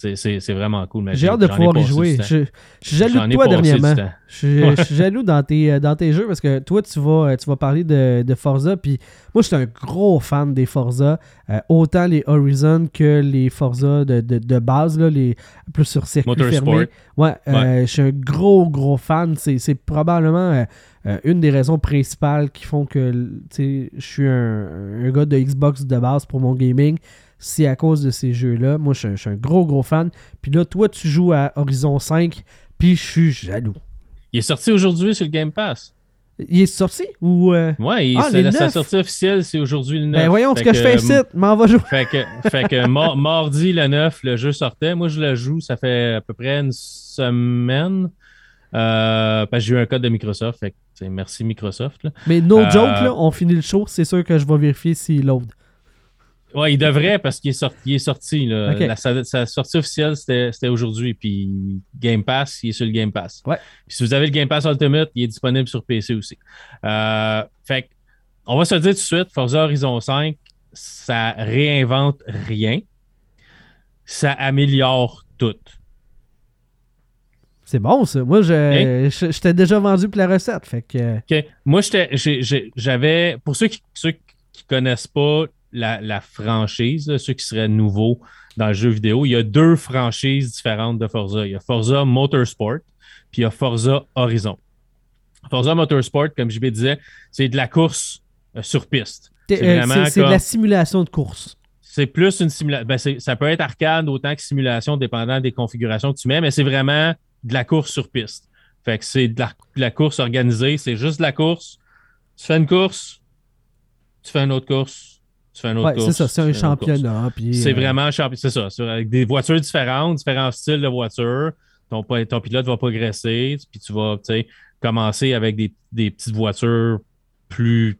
C'est, vraiment cool. J'ai hâte de pouvoir y jouer. Je, je suis jaloux de toi dernièrement. Je, suis- je suis jaloux dans tes, euh, dans tes jeux parce que toi, tu vas, tu vas parler de, de Forza. Puis moi, je suis un gros fan des Forza. euh, autant les Horizon que les Forza de, de, de base, là, les, plus sur circuit Motorsport. fermé. Ouais, euh, je suis un gros, gros fan. C'est probablement euh, euh, une des raisons principales qui font que je suis un, un gars de Xbox de base pour mon gaming. C'est à cause de ces jeux-là. Moi, je suis un- je suis un gros, gros fan. Puis là, toi, tu joues à Horizon 5, puis je suis jaloux. Il est sorti aujourd'hui sur le Game Pass. Il est sorti ou. euh, Ouais, il- Ah, la- sa sortie officielle, c'est aujourd'hui le 9. Ben voyons ce Fait que je fais ici, m'en va jouer. Fait que, fait que mar- mardi le 9, le jeu sortait. Moi, je le joue, ça fait à peu près une semaine. Euh, parce que j'ai eu un code de Microsoft. Fait que, merci Microsoft. là. Mais no Euh, joke, là, on finit le show, c'est sûr que je vais vérifier s'il load. Ouais, il devrait parce qu'il est sorti. Il est sorti là. Ok. La- sa, sa sortie officielle, c'était aujourd'hui. Puis Game Pass, il est sur le Game Pass. Ouais. Puis si vous avez le Game Pass Ultimate, il est disponible sur PC aussi. Euh, fait on va se le dire tout de suite, Forza Horizon 5, ça réinvente rien. Ça améliore tout. C'est bon, ça. Moi, je, t'ai déjà vendu pour la recette. Fait que. OK. Moi, j'avais. Pour ceux qui ceux qui connaissent pas la, la franchise, là, ceux qui seraient nouveaux dans le jeu vidéo, il y a deux franchises différentes de Forza. Il y a Forza Motorsport, puis il y a Forza Horizon. Forza Motorsport, comme je disais, c'est de la course euh, sur piste. C'est euh, de la simulation de course. C'est plus une simulation. Ben, ça peut être arcade autant que simulation, dépendant des configurations que tu mets, mais c'est vraiment de la course sur piste. Fait que c'est de la, course organisée, c'est juste de la course. Tu fais une course, tu fais une autre course, fais une autre course. C'est ça, c'est un championnat. C'est euh, vraiment un championnat, c'est ça. Avec des voitures différentes, différents styles de voitures. Ton, ton pilote va progresser, puis tu vas commencer avec des, des petites voitures plus,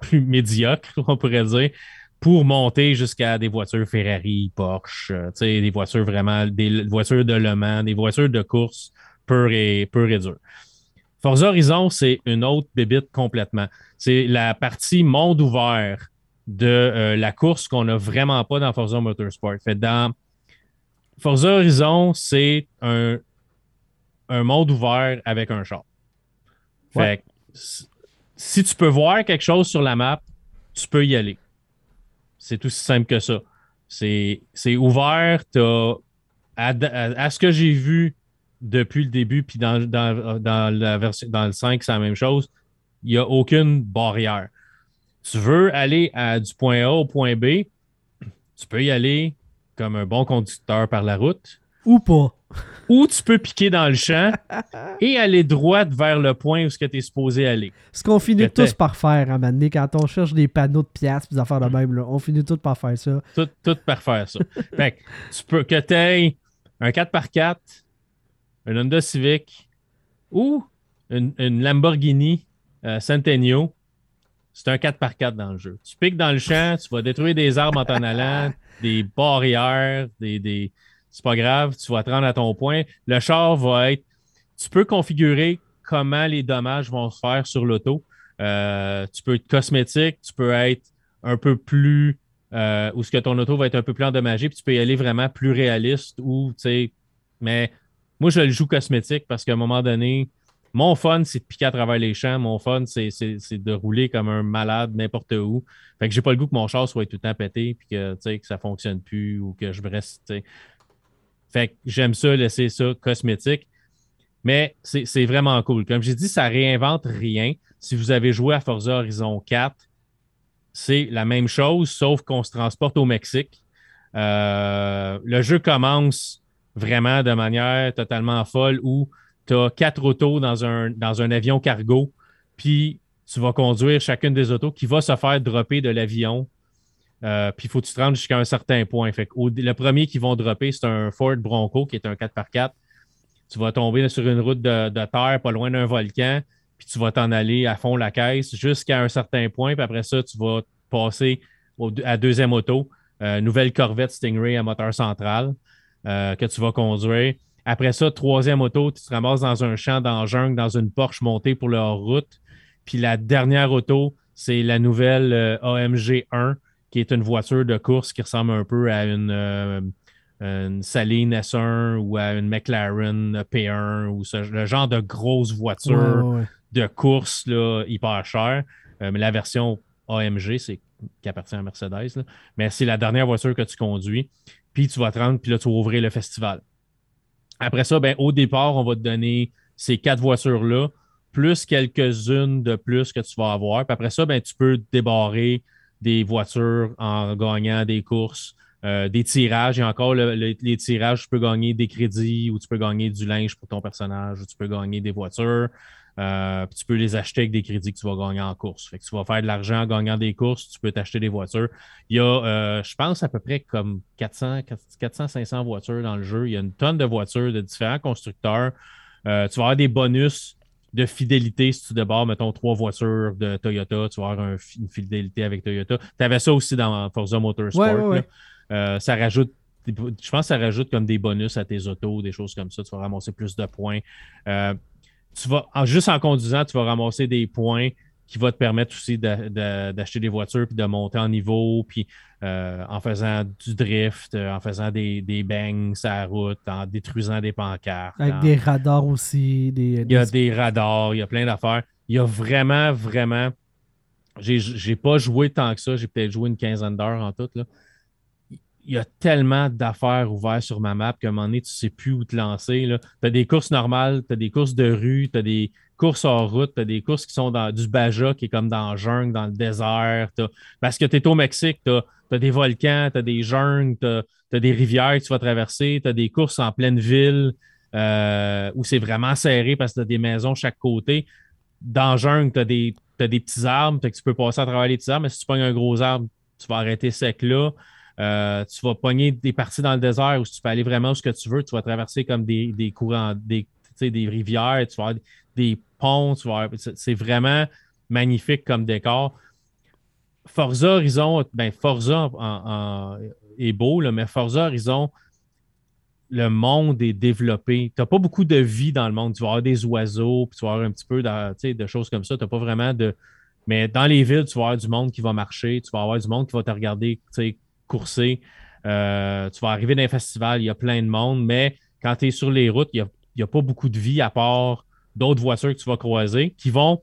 plus médiocres, on pourrait dire, pour monter jusqu'à des voitures Ferrari, Porsche, euh, des voitures vraiment, des voitures de Le Mans, des voitures de course pure et, pure et dure. Forza Horizon, c'est une autre bébite complètement. C'est la partie monde ouvert de euh, la course qu'on n'a vraiment pas dans Forza Motorsport. Fait dans Forza Horizon, c'est un, un monde ouvert avec un char. Fait si tu peux voir quelque chose sur la map, tu peux y aller. C'est aussi simple que ça. C'est ouvert. à, ce que j'ai vu depuis le début, puis dans, la version, dans le 5, c'est la même chose. Il n'y a aucune barrière. Tu veux aller à, du point A au point B, tu peux y aller comme un bon conducteur par la route. Ou pas ou tu peux piquer dans le champ et aller droit vers le point où tu es supposé aller. Ce qu'on finit tous par faire à un quand on cherche des panneaux de pièces des affaires de même, là, on finit tous par faire ça. Tout, tout par faire ça. fait tu peux que tu aies un 4x4, un Honda Civic ou une, Lamborghini euh, Centennial. C'est un 4x4 dans le jeu. Tu piques dans le champ, tu vas détruire des arbres en t'en allant, des barrières, des c'est pas grave, tu vas te rendre à ton point. Le char va être. Tu peux configurer comment les dommages vont se faire sur l'auto. Euh, tu peux être cosmétique, tu peux être un peu plus. Euh, ou ce que ton auto va être un peu plus endommagé, puis tu peux y aller vraiment plus réaliste ou, tu sais. Mais moi, je le joue cosmétique parce qu'à un moment donné, mon fun, c'est de piquer à travers les champs. Mon fun, c'est de rouler comme un malade n'importe où. Fait que j'ai pas le goût que mon char soit tout le temps pété puis que, que ça fonctionne plus ou que je reste. Fait que j'aime ça, laisser ça cosmétique. Mais c'est vraiment cool. Comme j'ai dit, ça réinvente rien. Si vous avez joué à Forza Horizon 4, c'est la même chose, sauf qu'on se transporte au Mexique. Euh, le jeu commence vraiment de manière totalement folle où tu as quatre autos dans un, dans un avion cargo, puis tu vas conduire chacune des autos qui va se faire dropper de l'avion euh, puis il faut que tu te rendes jusqu'à un certain point. Fait le premier qu'ils vont dropper, c'est un Ford Bronco qui est un 4x4. Tu vas tomber sur une route de, terre pas loin d'un volcan, puis tu vas t'en aller à fond la caisse jusqu'à un certain point. Puis après ça, tu vas passer à deuxième auto, euh, nouvelle Corvette Stingray à moteur central euh, que tu vas conduire. Après ça, troisième auto, tu te ramasses dans un champ, dans jungle, dans une Porsche montée pour leur route. Puis la dernière auto, c'est la nouvelle AMG 1 qui est une voiture de course qui ressemble un peu à une, euh, une Saline S1 ou à une McLaren P1 ou le genre de grosse voiture de course là, hyper chère. Euh, mais la version AMG, c'est qui appartient à Mercedes. Mais c'est la dernière voiture que tu conduis. Puis tu vas te rendre, puis là, tu vas ouvrir le festival. Après ça, ben, au départ, on va te donner ces quatre voitures-là, plus quelques-unes de plus que tu vas avoir. Puis après ça, ben, tu peux débarrer des voitures en gagnant des courses, euh, des tirages. Et encore, les tirages, tu peux gagner des crédits ou tu peux gagner du linge pour ton personnage ou tu peux gagner des voitures. Euh, tu peux les acheter avec des crédits que tu vas gagner en course. Fait que tu vas faire de l'argent en gagnant des courses, tu peux t'acheter des voitures. Il y a, euh, je pense, à peu près comme 400, 400, 500 voitures dans le jeu. Il y a une tonne de voitures de différents constructeurs. tu vas avoir des bonus de fidélité si tu débarres, mettons, trois voitures de Toyota, tu vas avoir une fidélité avec Toyota. Tu avais ça aussi dans Forza Motorsport. Euh, ça rajoute, je pense que ça rajoute comme des bonus à tes autos, des choses comme ça. Tu vas ramasser plus de points. Euh, tu vas, juste en conduisant, tu vas ramasser des points qui va te permettre aussi d'acheter des voitures puis de monter en niveau, puis euh, en faisant du drift, en faisant des, des bangs sur la route, en détruisant des pancartes. Avec des radars aussi. Des, il y a des radars, il y a plein d'affaires. Il y a vraiment, vraiment. J'ai pas joué tant que ça, j'ai peut-être joué une quinzaine d'heures en tout. Là. Il y a tellement d'affaires ouvertes sur ma map qu'à un moment donné, tu ne sais plus où te lancer. Tu as des courses normales, tu as des courses de rue, tu as des courses hors route, tu as des courses qui sont dans du Baja, qui est comme dans le jungle, dans le désert. Parce que tu es au Mexique, tu as, des volcans, tu as des jungles, tu as, des rivières que tu vas traverser, tu as des courses en pleine ville euh, où c'est vraiment serré parce que tu as des maisons chaque côté. Dans le jungle, tu as, des, petits arbres, tu peux passer à travers les petits arbres, mais si tu pognes un gros arbre, tu vas arrêter sec là. Euh, tu vas pogner des parties dans le désert où tu peux aller vraiment où ce que tu veux. Tu vas traverser comme des, des courants, des, des rivières, tu vas avoir des ponts, c'est vraiment magnifique comme décor. Forza Horizon, ben Forza est beau, mais Forza Horizon, le monde est développé. Tu n'as pas beaucoup de vie dans le monde. Tu vas avoir des oiseaux, puis tu vas avoir un petit peu de, de choses comme ça. Tu n'as pas vraiment de. Mais dans les villes, tu vas avoir du monde qui va marcher, tu vas avoir du monde qui va te regarder courser. Euh, tu vas arriver dans un festival, il y a plein de monde, mais quand tu es sur les routes, il n'y a, pas beaucoup de vie à part d'autres voitures que tu vas croiser qui vont,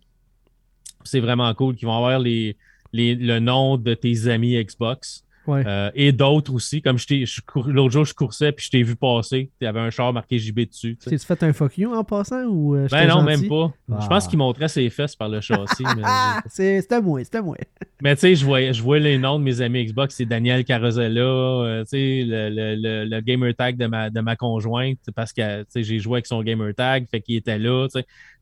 c'est vraiment cool, qui vont avoir le nom de tes amis Xbox. Euh, et d'autres aussi. Comme l'autre jour, je coursais puis je t'ai vu passer. Il y avait un char marqué JB dessus. T'es-tu fait un fuck you en passant ou euh, Ben non, même pas. Je pense ah. qu'il montrait ses fesses par le châssis. c'était moi, c'était moi. mais tu sais, je vois, je les noms de mes amis Xbox. C'est Daniel Carosella, euh, le, le, le, gamer tag de ma, de ma conjointe parce que j'ai joué avec son gamer tag, fait qu'il était là.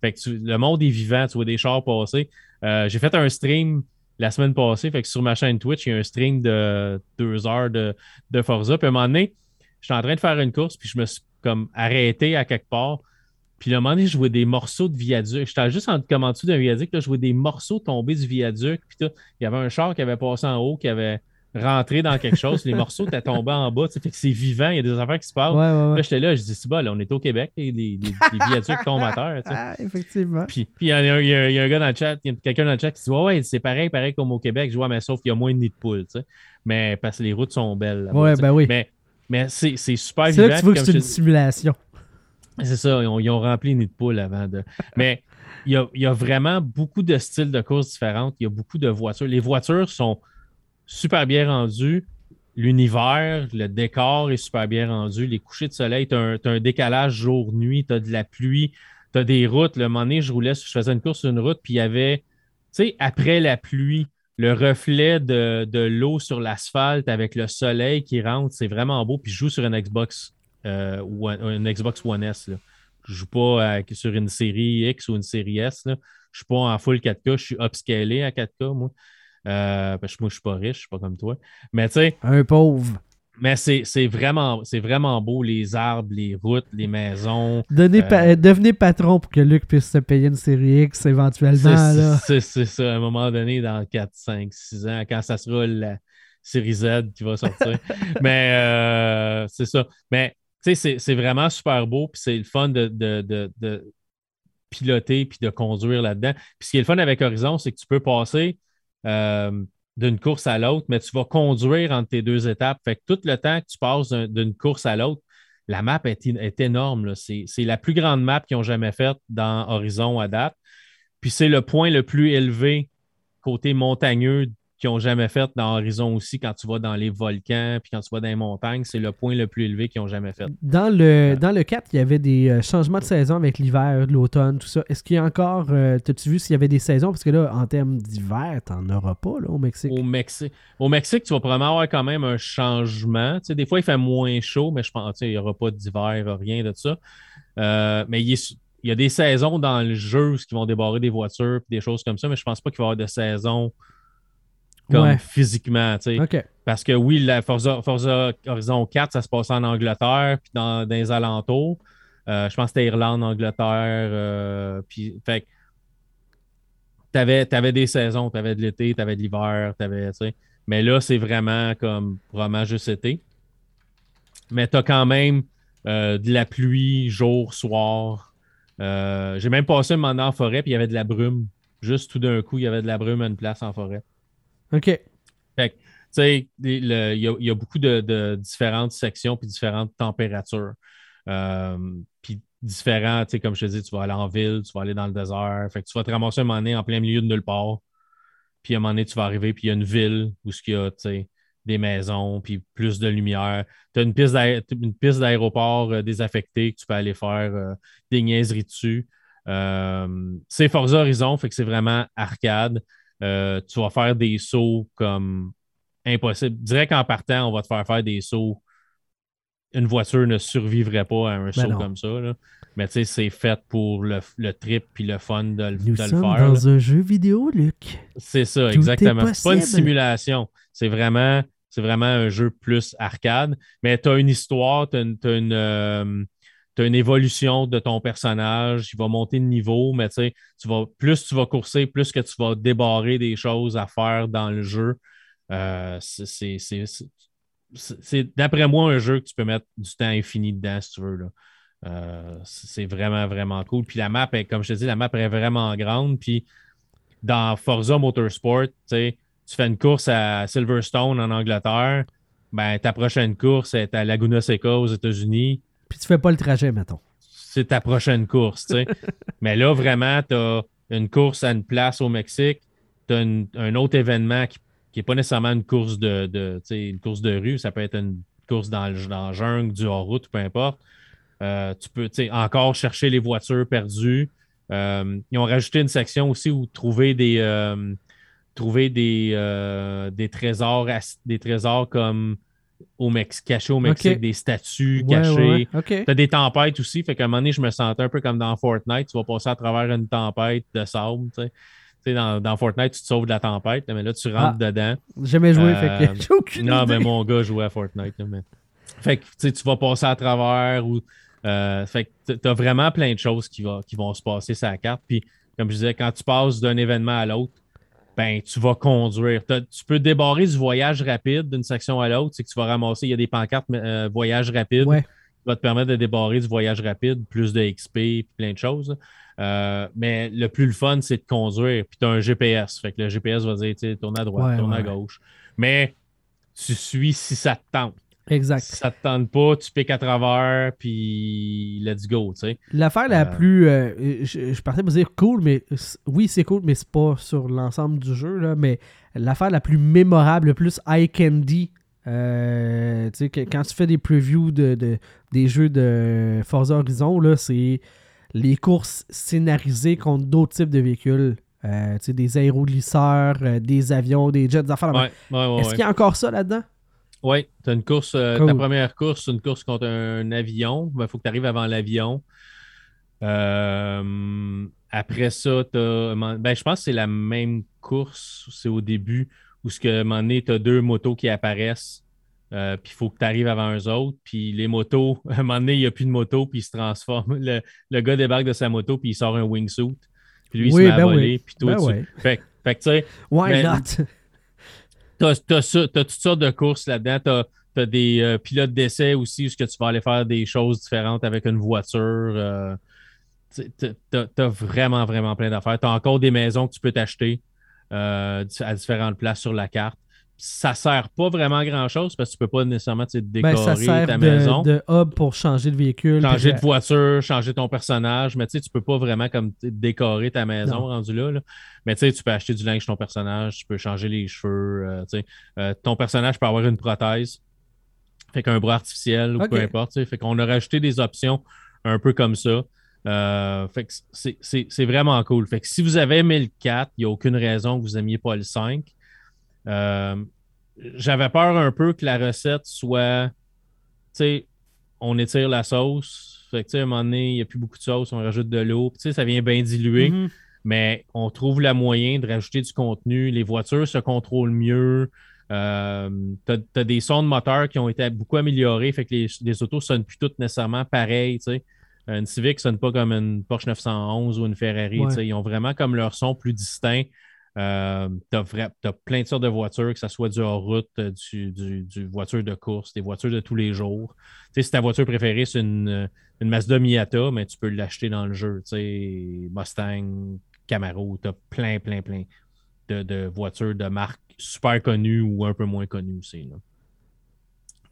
Fait que le monde est vivant, tu vois des chars passer. j'ai fait un stream la semaine passée. Fait que sur ma chaîne Twitch, il y a un stream de deux heures de, de Forza. Puis à un moment donné, j'étais en train de faire une course, puis je me suis comme arrêté à quelque part. Puis à un moment donné, je vois des morceaux de viaduc. J'étais juste en, comme dessous d'un viaduc, là, je vois des morceaux tomber du viaduc. Puis tout. il y avait un char qui avait passé en haut, qui avait rentré dans quelque chose. les morceaux étaient tombés en bas. Fait que c'est vivant, il y a des affaires qui se passent. Là, j'étais là, je dis, c'est bon, là, on est au Québec, et les, les, viaducs tombent à terre. Ah, effectivement. Puis il y, a un gars dans le chat, il y a quelqu'un dans le chat qui dit, ouais, ouais, c'est pareil, pareil comme au Québec. Je vois, mais sauf qu'il y a moins de nids de poules. Mais parce que les routes sont belles. ouais, ben oui. Mais, mais c'est super vivant. C'est là que tu vois que c'est une simulation. C'est ça, ils ont, rempli les nids de poules avant de. Mais il y, a, il y a vraiment beaucoup de styles de courses différentes. Il y a beaucoup de voitures. Les voitures sont super bien rendues l'univers, le décor est super bien rendu. Les couchers de soleil, tu as, un décalage jour-nuit, tu as de la pluie, tu as des routes. Le moment donné, je roulais, je faisais une course sur une route, puis il y avait, tu sais, après la pluie, le reflet de, l'eau sur l'asphalte avec le soleil qui rentre, c'est vraiment beau. Puis je joue sur une Xbox, euh, ou une Xbox One S. Je joue pas sur une série X ou une série S. Je suis pas en full 4K, je suis upscalé à 4K, moi. Euh, parce que moi, je suis pas riche, je suis pas comme toi. Mais tu sais. Un pauvre. Mais c'est vraiment, vraiment beau, les arbres, les routes, les maisons. Euh, devenez patron pour que Luc puisse se payer une série X éventuellement. C'est ça, à un moment donné, dans 4, 5, 6 ans, quand ça sera la série Z qui va sortir. Mais euh, c'est ça. Mais tu sais, c'est vraiment super beau, puis c'est le fun de, de, de piloter puis de conduire là-dedans. Puis ce qui est le fun avec Horizon, c'est que tu peux passer euh, d'une course à l'autre, mais tu vas conduire entre tes deux étapes. Fait que tout le temps que tu passes d'une course à l'autre, la map est, énorme. C'est la plus grande map qu'ils ont jamais faite dans Horizon à date. Puis c'est le point le plus élevé côté montagneux qu'ils n'ont jamais fait dans Horizon aussi, quand tu vas dans les volcans, puis quand tu vas dans les montagnes, c'est le point le plus élevé qu'ils n'ont jamais fait. Dans le, dans le 4, il y avait des euh, changements de saison avec l'hiver, l'automne, tout ça. Est-ce qu'il y a encore, euh, as-tu vu s'il y avait des saisons? Parce que là, en termes d'hiver, tu n'en auras pas là, au Mexique. Au Mexique, au Mexique, tu vas probablement avoir quand même un changement. Tu sais, des fois, il fait moins chaud, mais je pense qu'il n'y aura pas d'hiver, rien de ça. Euh, mais il, y a des saisons dans le jeu qui vont débarrer des voitures, des choses comme ça, mais je pense pas qu'il va y avoir de saison comme physiquement. tu sais. Parce que oui, la Forza, Horizon 4, ça se passe en Angleterre, puis dans, dans les alentours. Euh, je pense que c'était Irlande, Angleterre. Euh, puis, fait tu avais, avais, des saisons, tu avais de l'été, tu avais de l'hiver, tu avais, mais là, c'est vraiment comme vraiment juste été. Mais tu as quand même euh, de la pluie jour, soir. J'ai même passé un moment en forêt, puis il y avait de la brume. Juste tout d'un coup, il y avait de la brume à une place en forêt. OK. Fait tu sais, il y, a beaucoup de, différentes sections puis différentes températures. Euh, puis différents, tu sais, comme je te dis, tu vas aller en ville, tu vas aller dans le désert. Fait que tu vas te ramasser un moment donné en plein milieu de nulle part. Puis à un moment donné, tu vas arriver, puis il y a une ville où il y a, tu sais, des maisons, puis plus de lumière. Tu as une piste d'aéroport euh, désaffectée que tu peux aller faire euh, des niaiseries dessus. c'est Forza Horizon, fait que c'est vraiment arcade. Tu vas faire des sauts comme impossible. Direct en partant, on va te faire faire des sauts. Une voiture ne survivrait pas à un ben saut comme ça. Mais tu sais, c'est fait pour le, trip puis le fun de, le, Nous de sommes faire. dans un jeu vidéo, Luc. C'est ça, exactement. C'est pas une simulation. C'est vraiment, vraiment un jeu plus arcade. Mais tu as une histoire, tu as, une. Euh, une évolution de ton personnage, il va monter de niveau, mais tu vas, plus tu vas courser, plus que tu vas débarrer des choses à faire dans le jeu. Euh, c'est d'après moi un jeu que tu peux mettre du temps infini dedans si tu veux. Euh, c'est vraiment, vraiment cool. Puis la map, est, comme je te dis, la map est vraiment grande. Puis dans Forza Motorsport, tu fais une course à Silverstone en Angleterre, ben, ta prochaine course est à Laguna Seca aux États-Unis. Puis tu fais pas le trajet, mettons. C'est ta prochaine course, tu sais. Mais là, vraiment, tu as une course à une place au Mexique, tu as un autre événement qui qui n'est pas nécessairement une course de, une course de rue, ça peut être une course dans le, dans jungle, du hors-route, peu importe. Euh, tu peux encore chercher les voitures perdues. Euh, ils ont rajouté une section aussi où trouver des, euh, trouver des, des, trésors, des trésors comme au Mexique, cachés au Mexique, des statues cachées. Tu as des tempêtes aussi. Fait qu'à un moment donné, je me sentais un peu comme dans Fortnite. Tu vas passer à travers une tempête de sable. Dans, dans, Fortnite, tu te sauves de la tempête, mais là, tu rentres ah, dedans. Jamais joué, fait que j'ai aucune Non, mais mon gars jouait à Fortnite. Fait que tu vas passer à travers ou. Euh, fait que tu as vraiment plein de choses qui, va, qui vont se passer sur la carte. Puis, comme je disais, quand tu passes d'un événement à l'autre, ben, tu vas conduire. Tu peux débarrer du voyage rapide d'une section à l'autre. C'est que tu vas ramasser, il y a des pancartes euh, voyage rapide qui va te permettre de débarrer du voyage rapide, plus de XP, plein de choses. Euh, mais le plus le fun, c'est de conduire. Puis tu as un GPS. Fait que le GPS va dire, tourne à droite, tourne à gauche. Mais tu suis si ça te tente. Exact. Si ça te tente pas, tu piques à travers, puis let's go, tu sais. L'affaire la euh, plus... Euh, je, partais pour dire cool, mais oui, c'est cool, mais c'est pas sur l'ensemble du jeu, là, mais l'affaire la plus mémorable, le plus eye candy, euh, tu sais, quand tu fais des previews de, des jeux de Forza Horizon, là, c'est les courses scénarisées contre d'autres types de véhicules. Euh, des aéroglisseurs, des avions, des jets, des affaires. Est-ce qu'il y a encore ça là-dedans? Oui, tu as une course, euh, ta première course, une course contre un avion. Il faut que tu arrives avant l'avion. après ça, ben, je pense que c'est la même course, c'est au début, où ce que, à un moment donné, tu as deux motos qui apparaissent euh, puis il faut que tu arrives avant eux autres. Puis les motos, à un moment donné, il n'y a plus de moto, puis il se transforme. Le, le, gars débarque de sa moto, puis il sort un wingsuit. Puis lui, il se met à ben voler. Puis toi, ben tu... fait, fait, que tu sais. Why ben, not? T'as as, toutes sortes de courses là-dedans. T'as as des euh, pilotes d'essai aussi, où que tu vas aller faire des choses différentes avec une voiture. Euh, t'as as vraiment, vraiment plein d'affaires. T'as encore des maisons que tu peux t'acheter à différentes places sur la carte ça sert pas vraiment à grand chose parce que tu peux pas nécessairement te décorer ben, ça sert ta de, maison. de hub pour changer de véhicule. Changer de voiture, changer ton personnage, mais tu sais, tu peux pas vraiment comme décorer ta maison rendu là, Mais tu sais, tu peux acheter du linge sur ton personnage, tu peux changer les cheveux, euh. Euh, ton personnage peut avoir une prothèse, fait qu'un bras artificiel ou peu importe, fait qu'on a rajouté des options un peu comme ça. Euh, fait que c'est vraiment cool. Fait que si vous avez aimé le 4, il n'y a aucune raison que vous n'aimiez pas le 5. Euh, j'avais peur un peu que la recette soit, tu sais, on étire la sauce. Fait que, tu sais, à un moment donné, il n'y a plus beaucoup de sauce, on rajoute de l'eau. Tu sais, ça vient bien diluer. Mm-hmm. Mais on trouve la moyen de rajouter du contenu. Les voitures se contrôlent mieux. Euh, tu as, des sons de moteur qui ont été beaucoup améliorés. Fait que les, les autos ne sonnent plus toutes nécessairement pareilles. Tu sais. Une Civic ne sonne pas comme une Porsche 911 ou une Ferrari. Tu sais. Ils ont vraiment comme leur son plus distinct. Euh, tu as, plein de sortes de voitures, que ce soit du hors-route, euh, du, voiture de course, des voitures de tous les jours. Tu sais, si ta voiture préférée, c'est une, une, Mazda Miata, mais tu peux l'acheter dans le jeu. Tu sais, Mustang, Camaro, tu as plein, plein, plein de, voitures de marques super connues ou un peu moins connues aussi.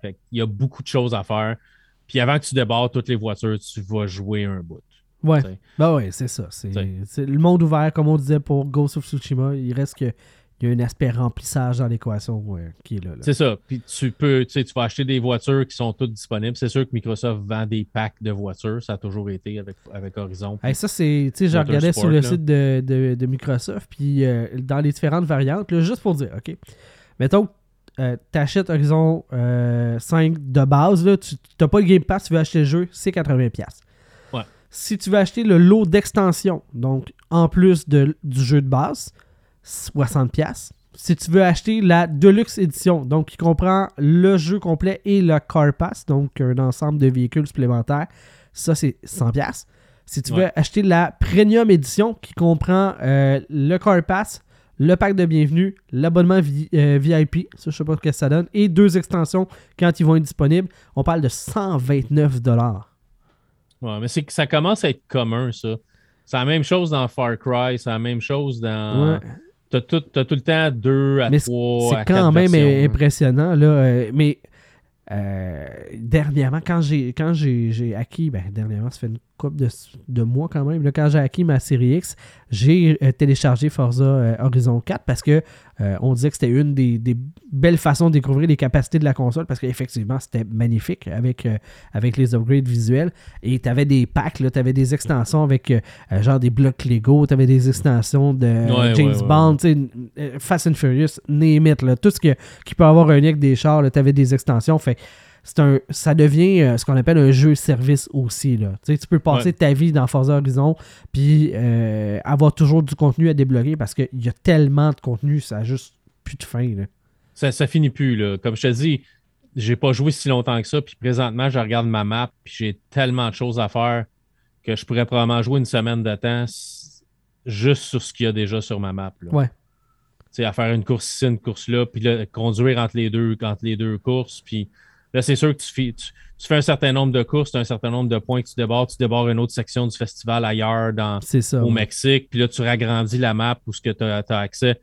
Fait Il y a beaucoup de choses à faire. Puis avant que tu débarres toutes les voitures, tu vas jouer un bout. Ouais. Ben ouais, c'est ça. C'est le monde ouvert, comme on disait pour Ghost of Tsushima. Il reste que. il y a un aspect remplissage dans l'équation qui est là. C'est ça. Puis tu peux, tu sais, tu vas acheter des voitures qui sont toutes disponibles. C'est sûr que Microsoft vend des packs de voitures. Ça a toujours été avec, avec Horizon. ça, c'est, tu sais, je regardais sur le site de, Microsoft, puis dans les différentes variantes, juste pour dire, OK, mettons euh, tu achètes Horizon 5 euh, de base, là, tu n'as pas le Game Pass, tu veux acheter le jeu, c'est 80$. Si tu veux acheter le lot d'extension, donc en plus de, du jeu de base, 60$. Si tu veux acheter la Deluxe Edition, donc qui comprend le jeu complet et le Car Pass, donc un ensemble de véhicules supplémentaires, ça c'est 100$. Si tu veux acheter la Premium Edition qui comprend euh, le Car Pass, le pack de bienvenue, l'abonnement VIP, euh, ça je sais pas ce que ça donne, et deux extensions quand ils vont être disponibles. On parle de 129 dollars. Ouais, mais c'est que ça commence à être commun, ça. C'est la même chose dans Far Cry, c'est la même chose dans. T'as tout, tout, le temps deux à trois. C'est quand même impressionnant, là. Euh, mais euh, dernièrement, quand j'ai quand j'ai acquis, ben, dernièrement, ça fait une couple de, de mois quand même, là, quand j'ai acquis ma série X, j'ai euh, téléchargé Forza euh, Horizon 4 parce que euh, on disait que c'était une des, belles façons de découvrir les capacités de la console parce qu'effectivement, c'était magnifique avec, avec les upgrades visuels. Et tu avais des packs, tu avais des extensions avec genre des blocs Lego, tu avais des extensions de James Bond, Fast and Furious, name it, tout ce qui peut avoir un lien avec des chars, tu avais des extensions. Fait un, ça devient euh, ce qu'on appelle un jeu-service aussi. Là. Tu, peux passer ta vie dans Forza Horizon puis euh, avoir toujours du contenu à débloquer parce qu'il y a tellement de contenu, ça n'a juste plus de fin. Ça, ça finit plus. Là. Comme je te dis, j'ai pas joué si longtemps que ça, puis présentement, je regarde ma map, puis j'ai tellement de choses à faire que je pourrais probablement jouer une semaine de temps juste sur ce qu'il y a déjà sur ma map. Là. Ouais. à faire une course ici, une course là, puis conduire entre les deux, entre les deux courses, puis Là, c'est sûr que tu fais, tu, fais, un certain nombre de courses, tu as un certain nombre de points que tu débordes, tu débordes une autre section du festival ailleurs dans, au Mexique, puis là, tu ragrandis la map où ce que tu as, accès.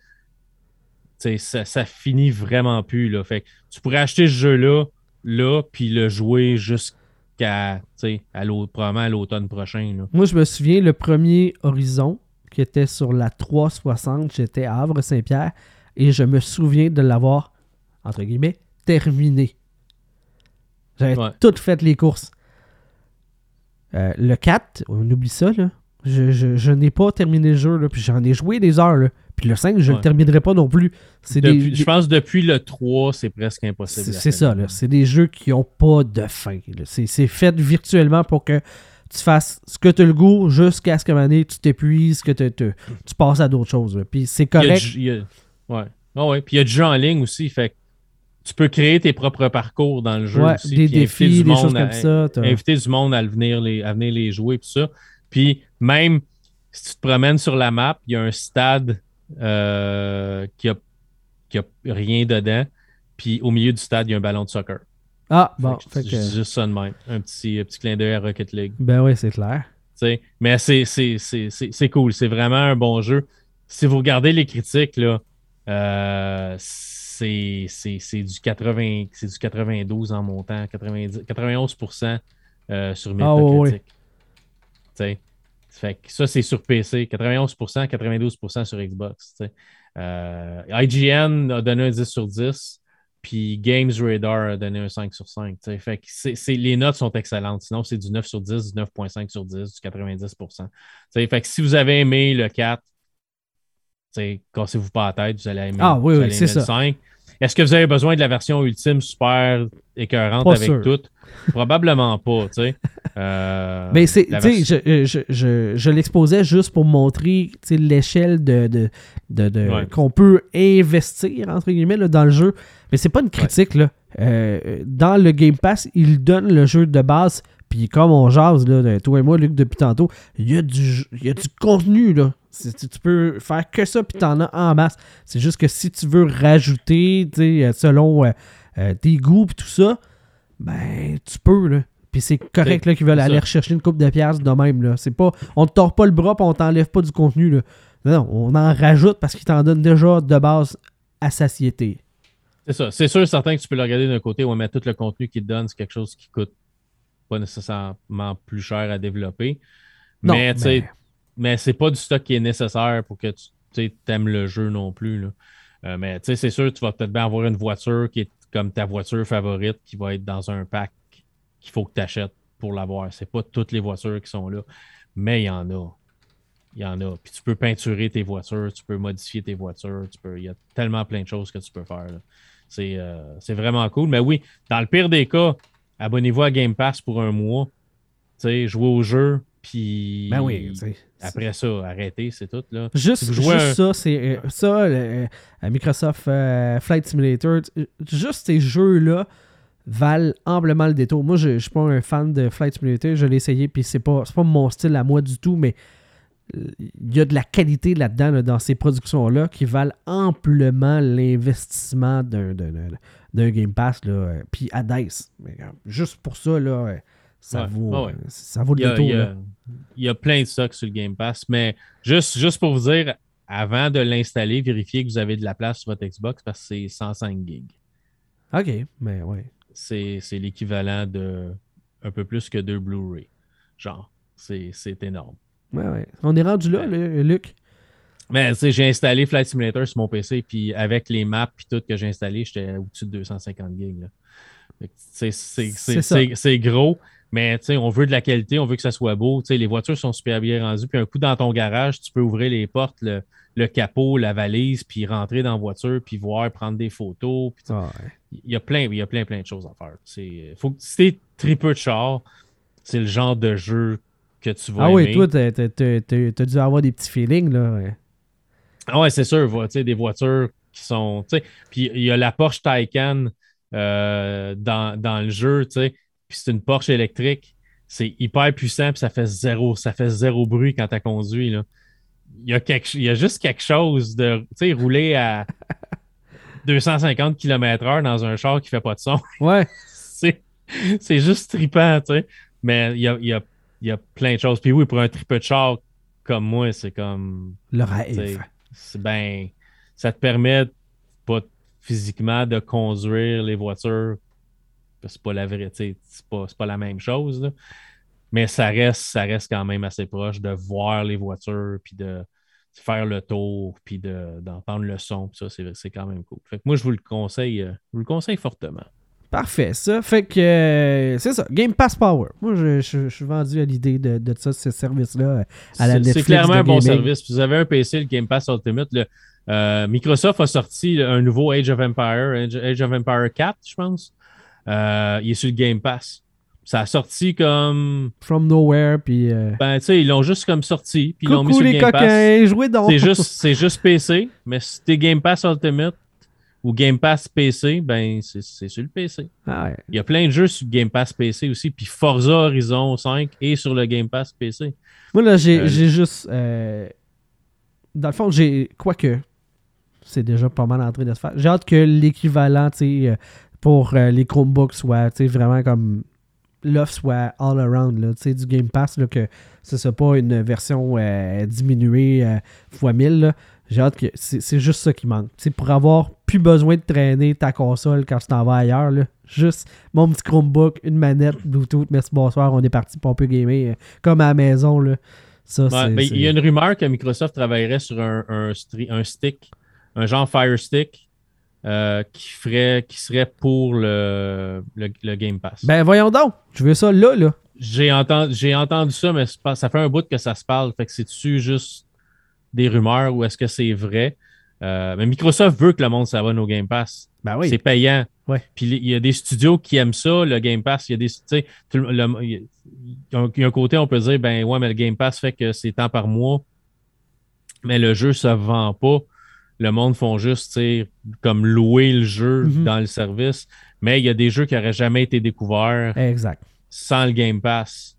Ça, ça finit vraiment plus. Là. Fait tu pourrais acheter ce jeu-là, là, puis le jouer jusqu'à à probablement à l'automne prochain. Moi, je me souviens, le premier Horizon, qui était sur la 360, j'étais à Havre-Saint-Pierre, et je me souviens de l'avoir, entre guillemets, terminé. J'avais toutes fait les courses. Euh, le 4, on oublie ça, là. Je, n'ai pas terminé le jeu, là, puis j'en ai joué des heures. Là. Puis le 5, je ne le terminerai pas non plus. Je pense que depuis le 3, c'est presque impossible. C'est ça, là. C'est des jeux qui n'ont pas de fin. C'est fait virtuellement pour que tu fasses ce que tu as le goût jusqu'à ce que tu t'épuises, que tu passes à d'autres choses. Puis c'est correct. ouais. Ah ouais. Puis il y a du jeu en ligne aussi. Fait tu peux créer tes propres parcours dans le jeu aussi, Des défis, des choses comme ça. Inviter du monde à venir les, à venir les jouer, puis ça. Puis même si tu te promènes sur la map, il y a un stade euh, qui, a, qui a rien dedans. Puis au milieu du stade, il y a un ballon de soccer. Ah, bon. C'est juste ça de même. Un petit, petit clin d'œil à Rocket League. Ben oui, c'est clair. mais c'est cool. C'est vraiment un bon jeu. Si vous regardez les critiques, là, euh, c'est du 80, c'est du 92 en montant, 90, 91% euh, sur. Ah, fait ça, c'est sur PC. 91%, 92% sur Xbox. Euh, IGN a donné un 10 sur 10, puis Games Radar a donné un 5 sur 5. Fait que les notes sont excellentes. Sinon, c'est du 9 sur 10, du 9.5 sur 10, du 90%. Fait que si vous avez aimé le 4, cassez-vous pas la tête, vous allez aimer, ah, oui, oui, le 5. Est-ce que vous avez besoin de la version ultime super écœurante avec tout? Probablement pas, tu sais. Euh, Mais c'est, sais, je, je, je, l'exposais juste pour montrer l'échelle de, de, de, qu'on peut investir, entre guillemets, dans le jeu. Mais c'est pas une critique, là. Euh, dans le Game Pass, il donne le jeu de base puis comme on jase, là, toi et moi, Luc, depuis tantôt, il y, a du, il y a du contenu, là. Tu peux faire que ça, puis t'en as en masse. C'est juste que si tu veux rajouter, euh, selon euh, euh, tes goûts, puis tout ça, ben, tu peux, là. Puis c'est correct là, qu'ils veulent aller rechercher une coupe de pièces de même. Là. C'est pas, on te tord pas le bras et on t'enlève pas du contenu. Là. Non, on en rajoute parce qu'ils t'en donnent déjà de base à satiété. C'est ça. C'est sûr certain que tu peux le regarder d'un côté, ou mettre tout le contenu qu'ils te donnent, c'est quelque chose qui coûte pas nécessairement plus cher à développer. mais, mais... mais c'est pas du stock qui est nécessaire pour que tu aimes le jeu non plus. Euh, mais c'est sûr, tu vas peut-être bien avoir une voiture qui est comme ta voiture favorite qui va être dans un pack qu'il faut que tu achètes pour l'avoir. C'est pas toutes les voitures qui sont là, mais il y en a. Il y en a. Puis tu peux peinturer tes voitures, tu peux modifier tes voitures, tu peux. Il y a tellement plein de choses que tu peux faire. Euh, c'est vraiment cool. Mais oui, dans le pire des cas, abonnez-vous à Game Pass pour un mois. Jouez au jeu, puis ben oui, après ça, arrêtez, c'est tout. Là. Juste, juste ça, c'est euh, ça, euh, Microsoft Flight Simulator, juste ces jeux-là valent amplement le détour. Moi, je ne suis pas un fan de Flight Simulator, je l'ai essayé, puis c'est pas, pas mon style à moi du tout, mais il y a de la qualité là-dedans, dans ces productions-là, qui valent amplement l'investissement d'un, Game Pass. Là. Puis à DICE. juste pour ça, là, ça, vaut, ça vaut le détour. Il y, a plein de stocks sur le Game Pass, mais juste, juste pour vous dire, avant de l'installer, vérifiez que vous avez de la place sur votre Xbox parce que c'est 105 gigs. OK, mais ouais. C'est, l'équivalent de un peu plus que deux Blu-ray. Genre, c'est énorme. Ouais, ouais. On est rendu là, Luc. Mais tu sais, j'ai installé Flight Simulator sur mon PC, puis avec les maps et tout que j'ai installé, j'étais au-dessus de 250 gigs. C'est gros, mais on veut de la qualité, on veut que ça soit beau. sais les voitures sont super bien rendues, puis un coup dans ton garage, tu peux ouvrir les portes, le, le capot, la valise, puis rentrer dans la voiture, puis voir, prendre des photos. Ah, il y a plein, il y a plein, plein de choses à faire. Faut, si t'es très peu de char, c'est le genre de jeu que tu vas Ah oui, toi, t'as as, dû avoir des petits feelings, là. Ah ouais, c'est sûr. Des voitures qui sont. Puis il y a la Porsche Taycan euh, dans, dans, le jeu, puis c'est une Porsche électrique. C'est hyper puissant, puis ça fait zéro, ça fait zéro bruit quand tu conduit. Là. Il, y a quelque, il y a juste quelque chose de. Tu sais, rouler à 250 km/h dans un char qui fait pas de son. Ouais. c'est juste trippant, tu sais. Mais il y a, il y a il y a plein de choses. Puis oui, pour un triple de char comme moi, c'est comme. Le rêve. Ben. Ça te permet pas physiquement de conduire les voitures. C'est pas la vérité, c'est pas, pas la même chose. Mais ça reste, ça reste quand même assez proche de voir les voitures, puis de faire le tour, puis d'entendre le son. ça, c'est quand même cool. Fait que moi, je vous le conseille, euh, je vous le conseille fortement. Parfait, ça. Fait que euh, c'est ça, Game Pass Power. Moi, je, suis vendu à l'idée de, de ça, ce service-là à la Netflix. C'est clairement un bon service. Vous avez un PC, le Game Pass Ultimate. Euh, Microsoft a sorti un nouveau Age of Empire, Age, of Empire 4, je pense. Euh, il est sur le Game Pass. Ça a sorti comme. From nowhere, puis. Ben, tu sais, ils l'ont juste comme sorti, puis ils l'ont mis sur le Game coquins, Jouez donc. C'est juste, juste PC, mais si t'es Game Pass Ultimate, ou Game Pass PC, ben c'est sur le PC. Ah Il y a plein de jeux sur Game Pass PC aussi, puis Forza Horizon 5 est sur le Game Pass PC. Moi là, j'ai euh, juste. Euh, dans le fond, j'ai. Quoique, c'est déjà pas mal en train de se faire. J'ai hâte que l'équivalent euh, pour les Chromebooks soit vraiment comme. L'offre soit all around là, du Game Pass, là, que ce soit pas une version diminuée x 1000. Là. J'ai hâte que. C'est juste ça qui manque. c'est pour avoir plus besoin de traîner ta console quand tu t'en vas ailleurs. Là. Juste mon petit Chromebook, une manette, Bluetooth, merci, bonsoir, on est parti pour un peu gamer. Euh, comme à la maison. Là. Ça, il y a une rumeur que Microsoft travaillerait sur un, un, stick, un genre Fire Stick. Euh, qui ferait qui serait pour le, le, Game Pass. Ben voyons donc, je veux ça là, là? J'ai entendu, entendu ça, mais ça fait un bout que ça se parle. Fait que c'est-tu juste des rumeurs ou est-ce que c'est vrai? Euh, mais Microsoft veut que le monde s'abonne au Game Pass. Ben oui. C'est payant. Ouais. Puis il y a des studios qui aiment ça, le Game Pass. Il y a des. il y a un côté, on peut dire, ben ouais, mais le Game Pass fait que c'est tant par mois, mais le jeu ne se vend pas. Le monde font juste comme louer le jeu mm-hmm. dans le service. Mais il y a des jeux qui n'auraient jamais été découverts exact. sans le Game Pass.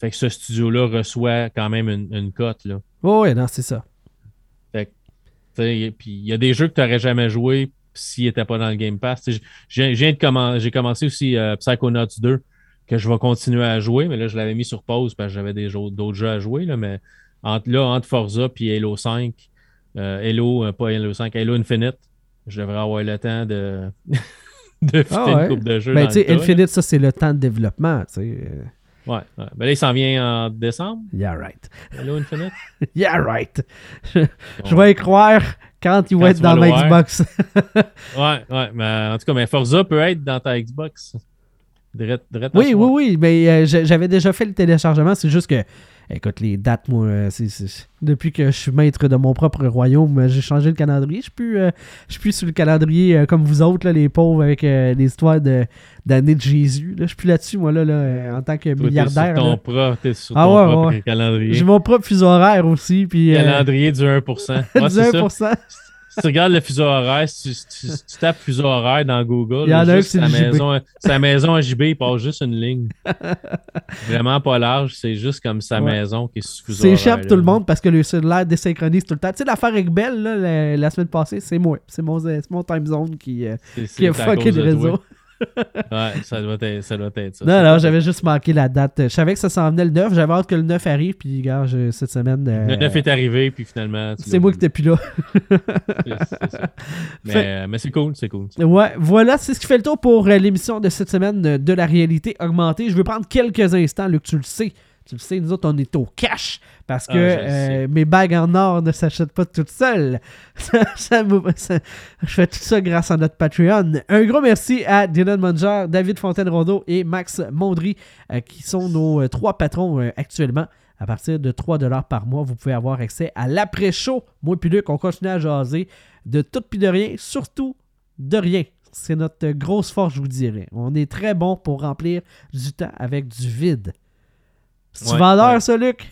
Fait que ce studio-là reçoit quand même une, une cote. Là. Oh, ouais, non, c'est ça. Puis il y a des jeux que tu n'aurais jamais joué s'ils n'étaient pas dans le Game Pass. J'ai commencé, commencé aussi euh, Psychonauts 2, que je vais continuer à jouer, mais là, je l'avais mis sur pause parce que j'avais d'autres jeux à jouer. Là, mais entre, là, entre Forza et Halo 5, euh, Halo, euh, pas Halo 5, Halo Infinite, je devrais avoir le temps de, de ah une coupe de jeux. Ben, Infinite, ça, c'est le temps de développement. sais. Ouais, ouais. Ben là, il s'en vient en décembre. Yeah, right. Hello Infinite. yeah, right. Je, vais y croire Quand il va être tu dans ma. Xbox. Ouais, ouais. Mais en tout cas, mais Forza peut être dans ta Xbox. À oui, oui, oui. Mais euh, j'a- j'avais déjà fait le téléchargement. C'est juste que, écoute, les dates, moi, euh, c'est- depuis que je suis maître de mon propre royaume, euh, j'ai changé le calendrier. Je suis plus, euh, je suis plus sur le calendrier euh, comme vous autres, là, les pauvres, avec euh, l'histoire de- d'année de Jésus. Là. Je suis plus là-dessus, moi, là, là, en tant que Toi, t'es milliardaire. sur ton, là. propre, t'es sur Ah ton ouais, propre ouais. calendrier. J'ai mon propre fuseau horaire aussi. Puis, euh, Calendrier du 1%. Ouais, du c'est ça. 1%. Si tu regardes le fuseau horaire, si tu, si tu- si tu tapes fuseau horaire dans Google, Il y en a c'est sa, maison, sa maison à JB, il passe juste une ligne. Vraiment pas large, c'est juste comme sa Ouais. maison qui est sous fuseau C'est horaire. pour là. tout le monde parce que le cellulaire désynchronise tout le temps. Tu sais, l'affaire avec Bell, là, la, la semaine passée, c'est moi. C'est mon, c'est mon time zone qui, euh, C'est- qui a c'est fucké le réseau. Ouais, ça doit être ça. Doit être ça. Non, non, j'avais juste manqué la date. Je savais que ça s'en venait le 9. J'avais hâte que le 9 arrive. Puis, gars, je- cette semaine. euh, Le 9 est arrivé, puis finalement. c'est moi qui n'étais plus là. Ça. Mais, Fait- euh, mais c'est cool, c'est cool. Ouais, voilà, c'est ce qui fait le tour pour euh, l'émission de cette semaine euh, de la réalité augmentée. Je veux prendre quelques instants, Luc, tu le sais. Tu le sais, nous autres, on est au cash parce que Ah, le euh, mes bagues en or ne s'achètent pas toutes seules. Ça- ça me- ça- je fais tout ça grâce à notre Patreon. Un gros merci à Dylan Munger, David Fontaine-Rondeau et Max Mondry euh, qui sont nos euh, trois patrons actuellement. À partir de 3$ par mois, vous pouvez avoir accès à l'après-show. Moi puis Luc, on continue à jaser de tout puis de rien, surtout de rien. C'est notre grosse force, je vous dirais. On est très bon pour remplir du temps avec du vide. C'est Ouais, vendeur, ouais. ça, Luc?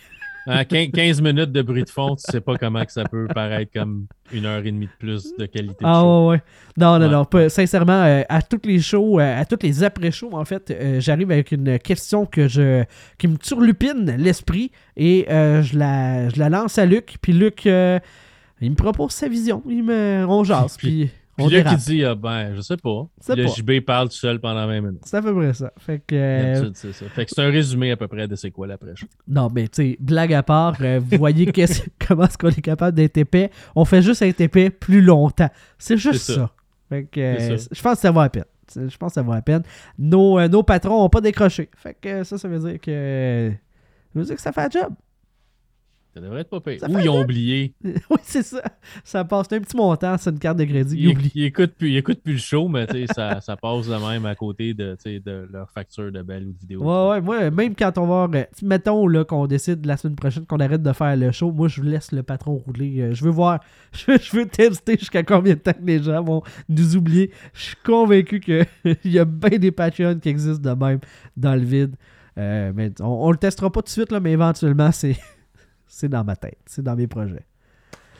À 15 15 minutes de bruit de fond, tu sais pas comment que ça peut paraître comme une heure et demie de plus de qualité de Ah show. ouais, ouais. Non, non, Ouais. non. pas- sincèrement, euh, à toutes les shows, euh, à toutes les après-shows, en fait, euh, j'arrive avec une question que je, qui me turlupine l'esprit et je, la, je la lance à Luc. Puis Luc, il me propose sa vision. Il me, on jase. Puis- Puis, Puis on là, qui dit, ah, ben, je sais pas. Puis le. JB parle tout seul pendant 20 minutes. C'est à peu près ça. Fait que. euh, c'est ça. Fait que c'est un résumé à peu près de c'est quoi l'après-show. Non, mais tu sais, blague à part, euh, vous voyez comment est-ce qu'on est capable d'être épais? On fait juste être épais plus longtemps. C'est juste ça. ça. Fait que, euh, je pense que ça vaut la peine. Je pense que ça vaut la peine. Nos, nos patrons n'ont pas décroché. Fait que ça, ça veut dire que. Ça veut dire que ça fait un job. Ça devrait être pas. Ça Ou ils ont oublié. oui, c'est ça. Ça passe un petit montant sur une carte de crédit. Ils oublient. ils écoutent plus, ils écoutent plus le show, mais ça, ça passe de même à côté de, leur facture de belle ou de vidéo. Ouais, ouais, moi, même quand on va. euh, mettons là, qu'on décide la semaine prochaine qu'on arrête de faire le show, moi, je laisse le patron rouler. Euh, je veux voir, je veux, je veux tester jusqu'à combien de temps que les gens vont nous oublier. Je suis convaincu qu'il y a bien des Patreons qui existent de même dans le vide. Euh, mais on, on le testera pas tout de suite, là, mais éventuellement, c'est. C'est dans ma tête, c'est dans mes projets.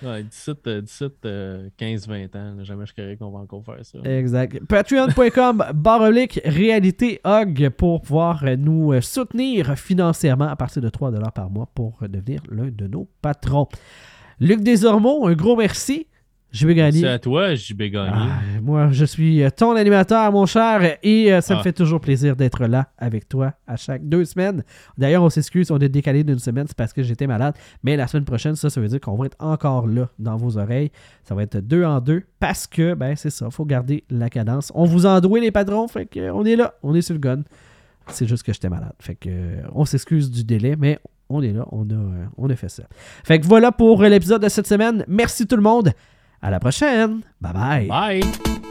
Ouais, 17, euh, 17 euh, 15, 20 ans. là, jamais je croirais qu'on va encore faire ça. Exact. Patreon.com, barolique, réalité hog pour pouvoir euh, nous euh, soutenir financièrement à partir de 3$ par mois pour devenir l'un de nos patrons. Luc Desormeaux, un gros merci. Je vais C'est à toi, JB Gagné. Ah, moi, je suis euh, ton animateur, mon cher, et euh, ça me Ah. fait toujours plaisir d'être là avec toi à chaque deux semaines. D'ailleurs, on s'excuse, on est décalé d'une semaine, c'est parce que j'étais malade. Mais la semaine prochaine, ça, ça veut dire qu'on va être encore là dans vos oreilles. Ça va être deux en deux parce que, ben, c'est ça, faut garder la cadence. On vous a endoué les patrons, fait que, on est là, on est sur le gun. C'est juste que j'étais malade. Fait que, on s'excuse du délai, mais on est là, on a, euh, on a fait ça. Fait que voilà pour l'épisode de cette semaine. Merci tout le monde. À la prochaine. Bye bye. Bye!